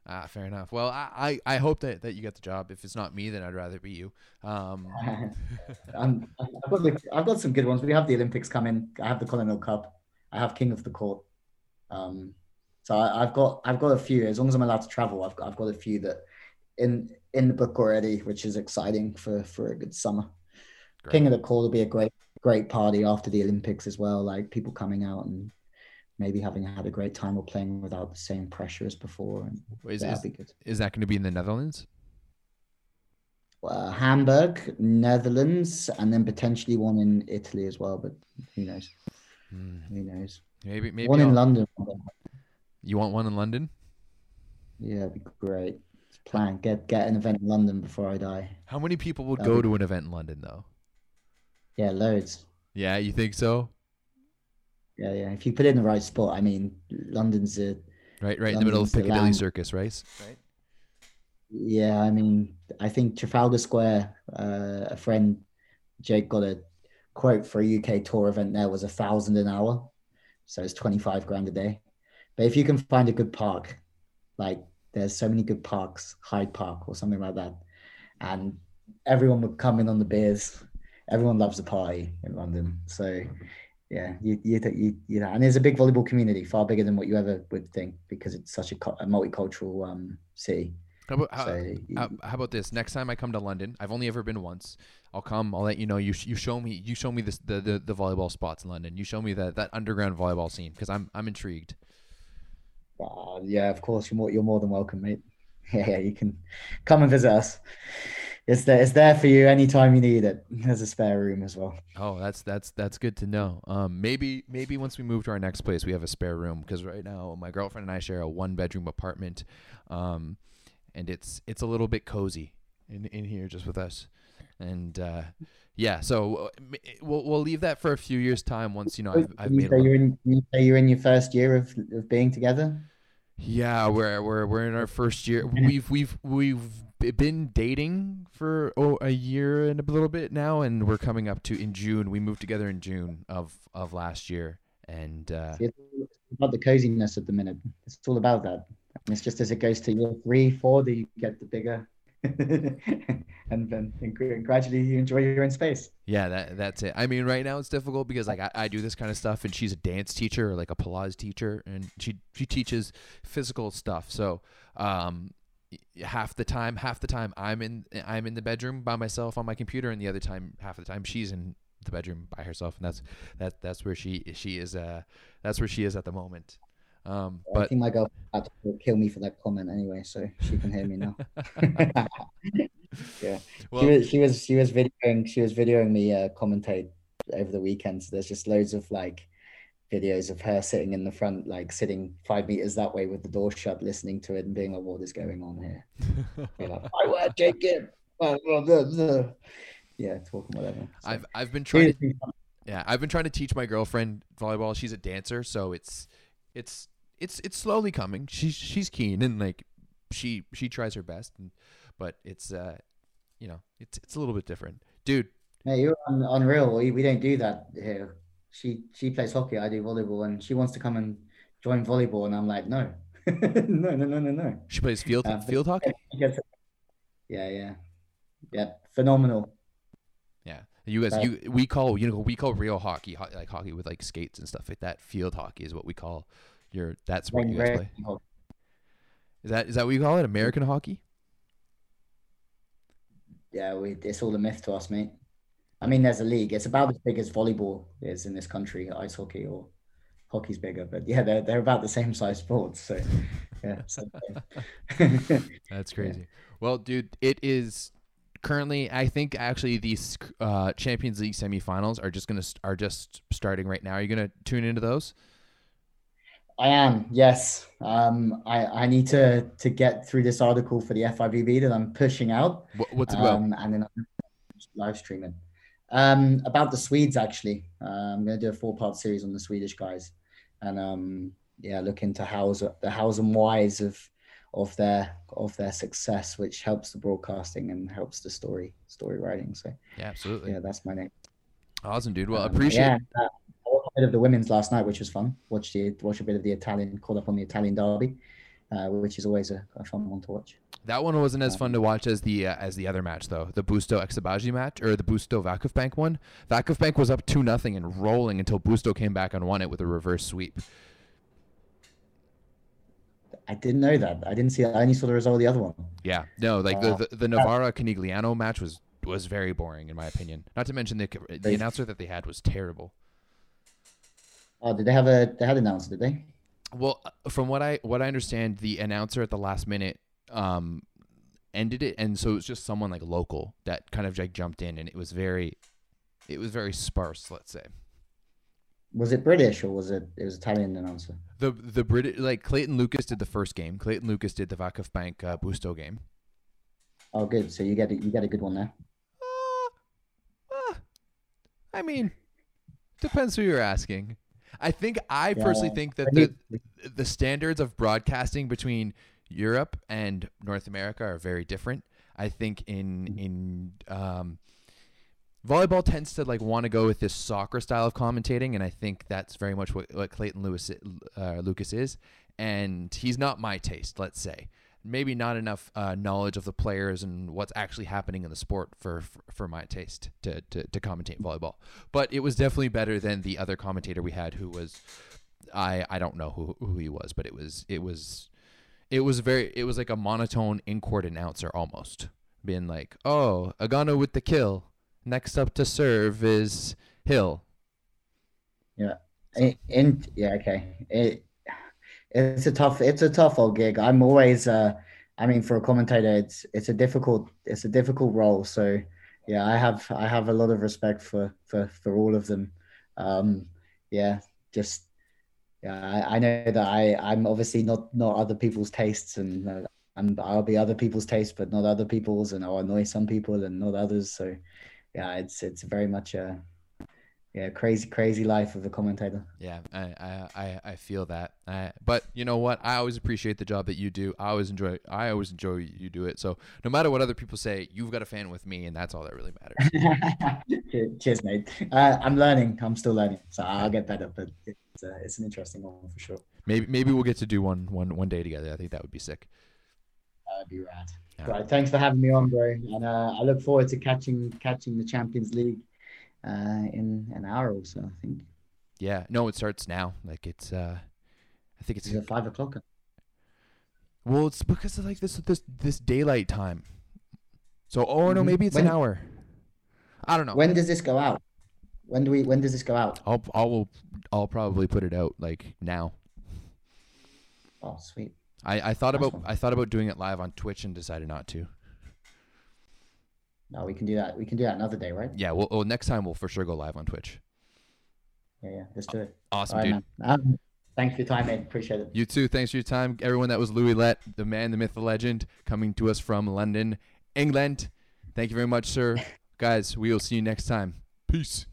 Ah, fair enough. Well, I, I, I hope that, that you get the job. If it's not me, then I'd rather be you. Um. (laughs) I've got the, I've got some good ones. We have the Olympics coming. I have the Colonel Cup. I have King of the Court. Um, so I, have got I've got a few. As long as I'm allowed to travel, I've got I've got a few that in in the book already, which is exciting for for a good summer. Great. King of the Court will be a great great party after the Olympics as well. Like people coming out and maybe having had a great time or playing without the same pressure as before. And is, be good. Is that going to be in the Netherlands? Uh, Hamburg, Netherlands, and then potentially one in Italy as well. But who knows? Mm. Who knows? Maybe maybe one I'll... in London. You want one in London? Yeah, it'd be great. Plan get get an event in London before I die. How many people would That'd go be... to an event in London though? Yeah, loads. Yeah, you think so? Yeah, yeah. If you put it in the right spot, I mean, London's a right, right London's in the middle of Piccadilly Circus, right? Right. Yeah, I mean, I think Trafalgar Square. Uh, a friend, Jake, got a quote for a UK tour event. There was a thousand an hour, so it's twenty five grand a day. But if you can find a good park, like there's so many good parks, Hyde Park or something like that, and everyone would come in on the beers. Everyone loves a party in London, so yeah, you you you, you know, and there's a big volleyball community, far bigger than what you ever would think, because it's such a, a multicultural um, city. How about, how, so, how, how, about this? Next time I come to London, I've only ever been once. I'll come. I'll let you know. You you show me you show me this the, the, the volleyball spots in London. You show me that that underground volleyball scene because I'm I'm intrigued. Uh, yeah, of course. You're more you're more than welcome, mate. (laughs) Yeah, yeah, you can come and visit us. It's there. It's there for you anytime you need it. There's a spare room as well. Oh, that's that's that's good to know. Um, maybe maybe once we move to our next place, we have a spare room because right now my girlfriend and I share a one bedroom apartment, um, and it's it's a little bit cozy in in here just with us, and uh, yeah. So uh, we'll we'll leave that for a few years time once you know I've, I've you made. You're in, you say you're in your first year of of being together. Yeah, we're we're we're in our first year. We've we've we've been dating for oh, a year and a little bit now, and we're coming up to in June. We moved together in June of of last year, and uh, it's about the coziness at the minute. It's all about that. And it's just as it goes to year three, four that you get the bigger, (laughs) and then and gradually you enjoy your own space. Yeah, that that's it. I mean, right now it's difficult because like I, I do this kind of stuff, and she's a dance teacher or like a Pilates teacher, and she she teaches physical stuff. So um, half the time half the time i'm in i'm in the bedroom by myself on my computer and the other time half of the time she's in the bedroom by herself and that's that that's where she she is uh that's where she is at the moment um but i think my girl had to kill me for that comment anyway so she can hear me now (laughs) (laughs) yeah well, she was she was she was videoing she was videoing me uh commentate over the weekend so there's just loads of like videos of her sitting in the front, like sitting five meters that way with the door shut, listening to it and being like, "What is going on here?" (laughs) like, "I want Jacob." Yeah, talking whatever. So, I've I've been trying. To, yeah, I've been trying to teach my girlfriend volleyball. She's a dancer, so it's it's it's it's slowly coming. She's she's keen and like she she tries her best, and, but it's uh you know it's it's a little bit different, dude. Yeah, you're un- unreal. We, we don't do that here she she plays hockey, I do volleyball, and she wants to come and join volleyball, and I'm like, no, (laughs) no, no, no, no, no. She plays field uh, field hockey. Yeah, yeah, yeah, phenomenal. Yeah, you guys, you we call you know we call real hockey like hockey with like skates and stuff like that. Field hockey is what we call your. That's what you guys play. Is that is that what you call it? American hockey? Yeah, we it's all a myth to us, mate. I mean, there's a league. It's about as big as volleyball is in this country, ice hockey or hockey's bigger, but yeah, they're they're about the same size sports. So yeah, that's (laughs) crazy. Yeah. Well, dude, it is currently. I think actually these uh, Champions League semifinals are just gonna are just starting right now. Are you gonna tune into those? I am, yes. Um, I, I need to to get through this article for the FIVB that I'm pushing out. what's it about? Um, and then I'm live streaming. Um, about the Swedes, actually. Uh, I'm going to do a four part series on the Swedish guys, and um, yeah, look into how's the hows and whys of of their of their success, which helps the broadcasting and helps the story story writing. So yeah, absolutely. Yeah, that's my name. Awesome, dude. Well, um, appreciate. Yeah, uh, bit of the women's last night, which was fun. Watch the watch a bit of the Italian, caught up on the Italian derby, uh, which is always a, a, fun one to watch. That one wasn't as fun to watch as the uh, as the other match though, the Busto Eczacıbaşı match or the Busto Vakıfbank one. Vakıfbank was up two nothing and rolling until Busto came back and won it with a reverse sweep. I didn't know that. I didn't see. I only saw the result of the other one. Yeah, no, like uh, the the, the Novara Conegliano match was was very boring in my opinion. Not to mention the the announcer that they had was terrible. Oh, did they have a they had an announcer? Did they? Well, from what I what I understand, the announcer at the last minute um ended it, and so it was just someone like local that kind of like jumped in, and it was very, it was very sparse. Let's say. Was it British or was it it was Italian announcer? The the British like Clayton Lucas did the first game. Clayton Lucas did the Vakıfbank uh, Busto game. Oh, good. So you get a, you get a good one there. Uh, uh, I mean, depends who you're asking. I think I personally think that the the standards of broadcasting between Europe and North America are very different. I think in mm-hmm. in um, volleyball tends to like want to go with this soccer style of commentating, and I think that's very much what, what Clayton Lewis uh, Lucas is. And he's not my taste, let's say maybe not enough uh, knowledge of the players and what's actually happening in the sport for for, for my taste to, to, to commentate volleyball. But it was definitely better than the other commentator we had, who was I I don't know who who he was, but it was it was it was very it was like a monotone in court announcer almost being like, oh, Agano with the kill. Next up to serve is Hill. Yeah. So. And yeah, okay. It, it's a tough it's a tough old gig. I'm always uh I mean for a commentator it's it's a difficult it's a difficult role. So yeah, I have I have a lot of respect for for for all of them. Um yeah, just yeah, I, I know that I I'm obviously not not other people's tastes and uh, and I'll be other people's taste, but not other people's and I'll annoy some people and not others. So yeah, it's it's very much a yeah, crazy, crazy life of a commentator. Yeah, I, I, I feel that. I, but you know what? I always appreciate the job that you do. I always enjoy. I always enjoy you do it. So no matter what other people say, you've got a fan with me, and that's all that really matters. (laughs) Cheers, mate. Uh, I'm learning. I'm still learning, so I'll get better. But it's uh, it's an interesting one for sure. Maybe maybe we'll get to do one one one day together. I think that would be sick. That'd be rad. Yeah. Right. Thanks for having me on, bro. And uh, I look forward to catching catching the Champions League uh, in an hour or so, I think. Yeah, no, it starts now. Like it's, uh, I think it's at five o'clock. Well, it's because of like this this this daylight time. So, oh no, mm-hmm. maybe it's when, an hour. I don't know. When does this go out? When do we? When does this go out? I'll I'll I'll probably put it out like now. Oh, sweet. I, I thought about I thought about doing it live on Twitch and decided not to. No, we can do that. We can do that another day, right? Yeah. Well, next time we'll for sure go live on Twitch. Yeah, yeah. Let's do it. Awesome, right, dude. Um, thanks for your time, man. Appreciate it. You too. Thanks for your time, everyone. That was Lewie Lett, the man, the myth, the legend, coming to us from London, England. Thank you very much, sir. (laughs) Guys, we will see you next time. Peace.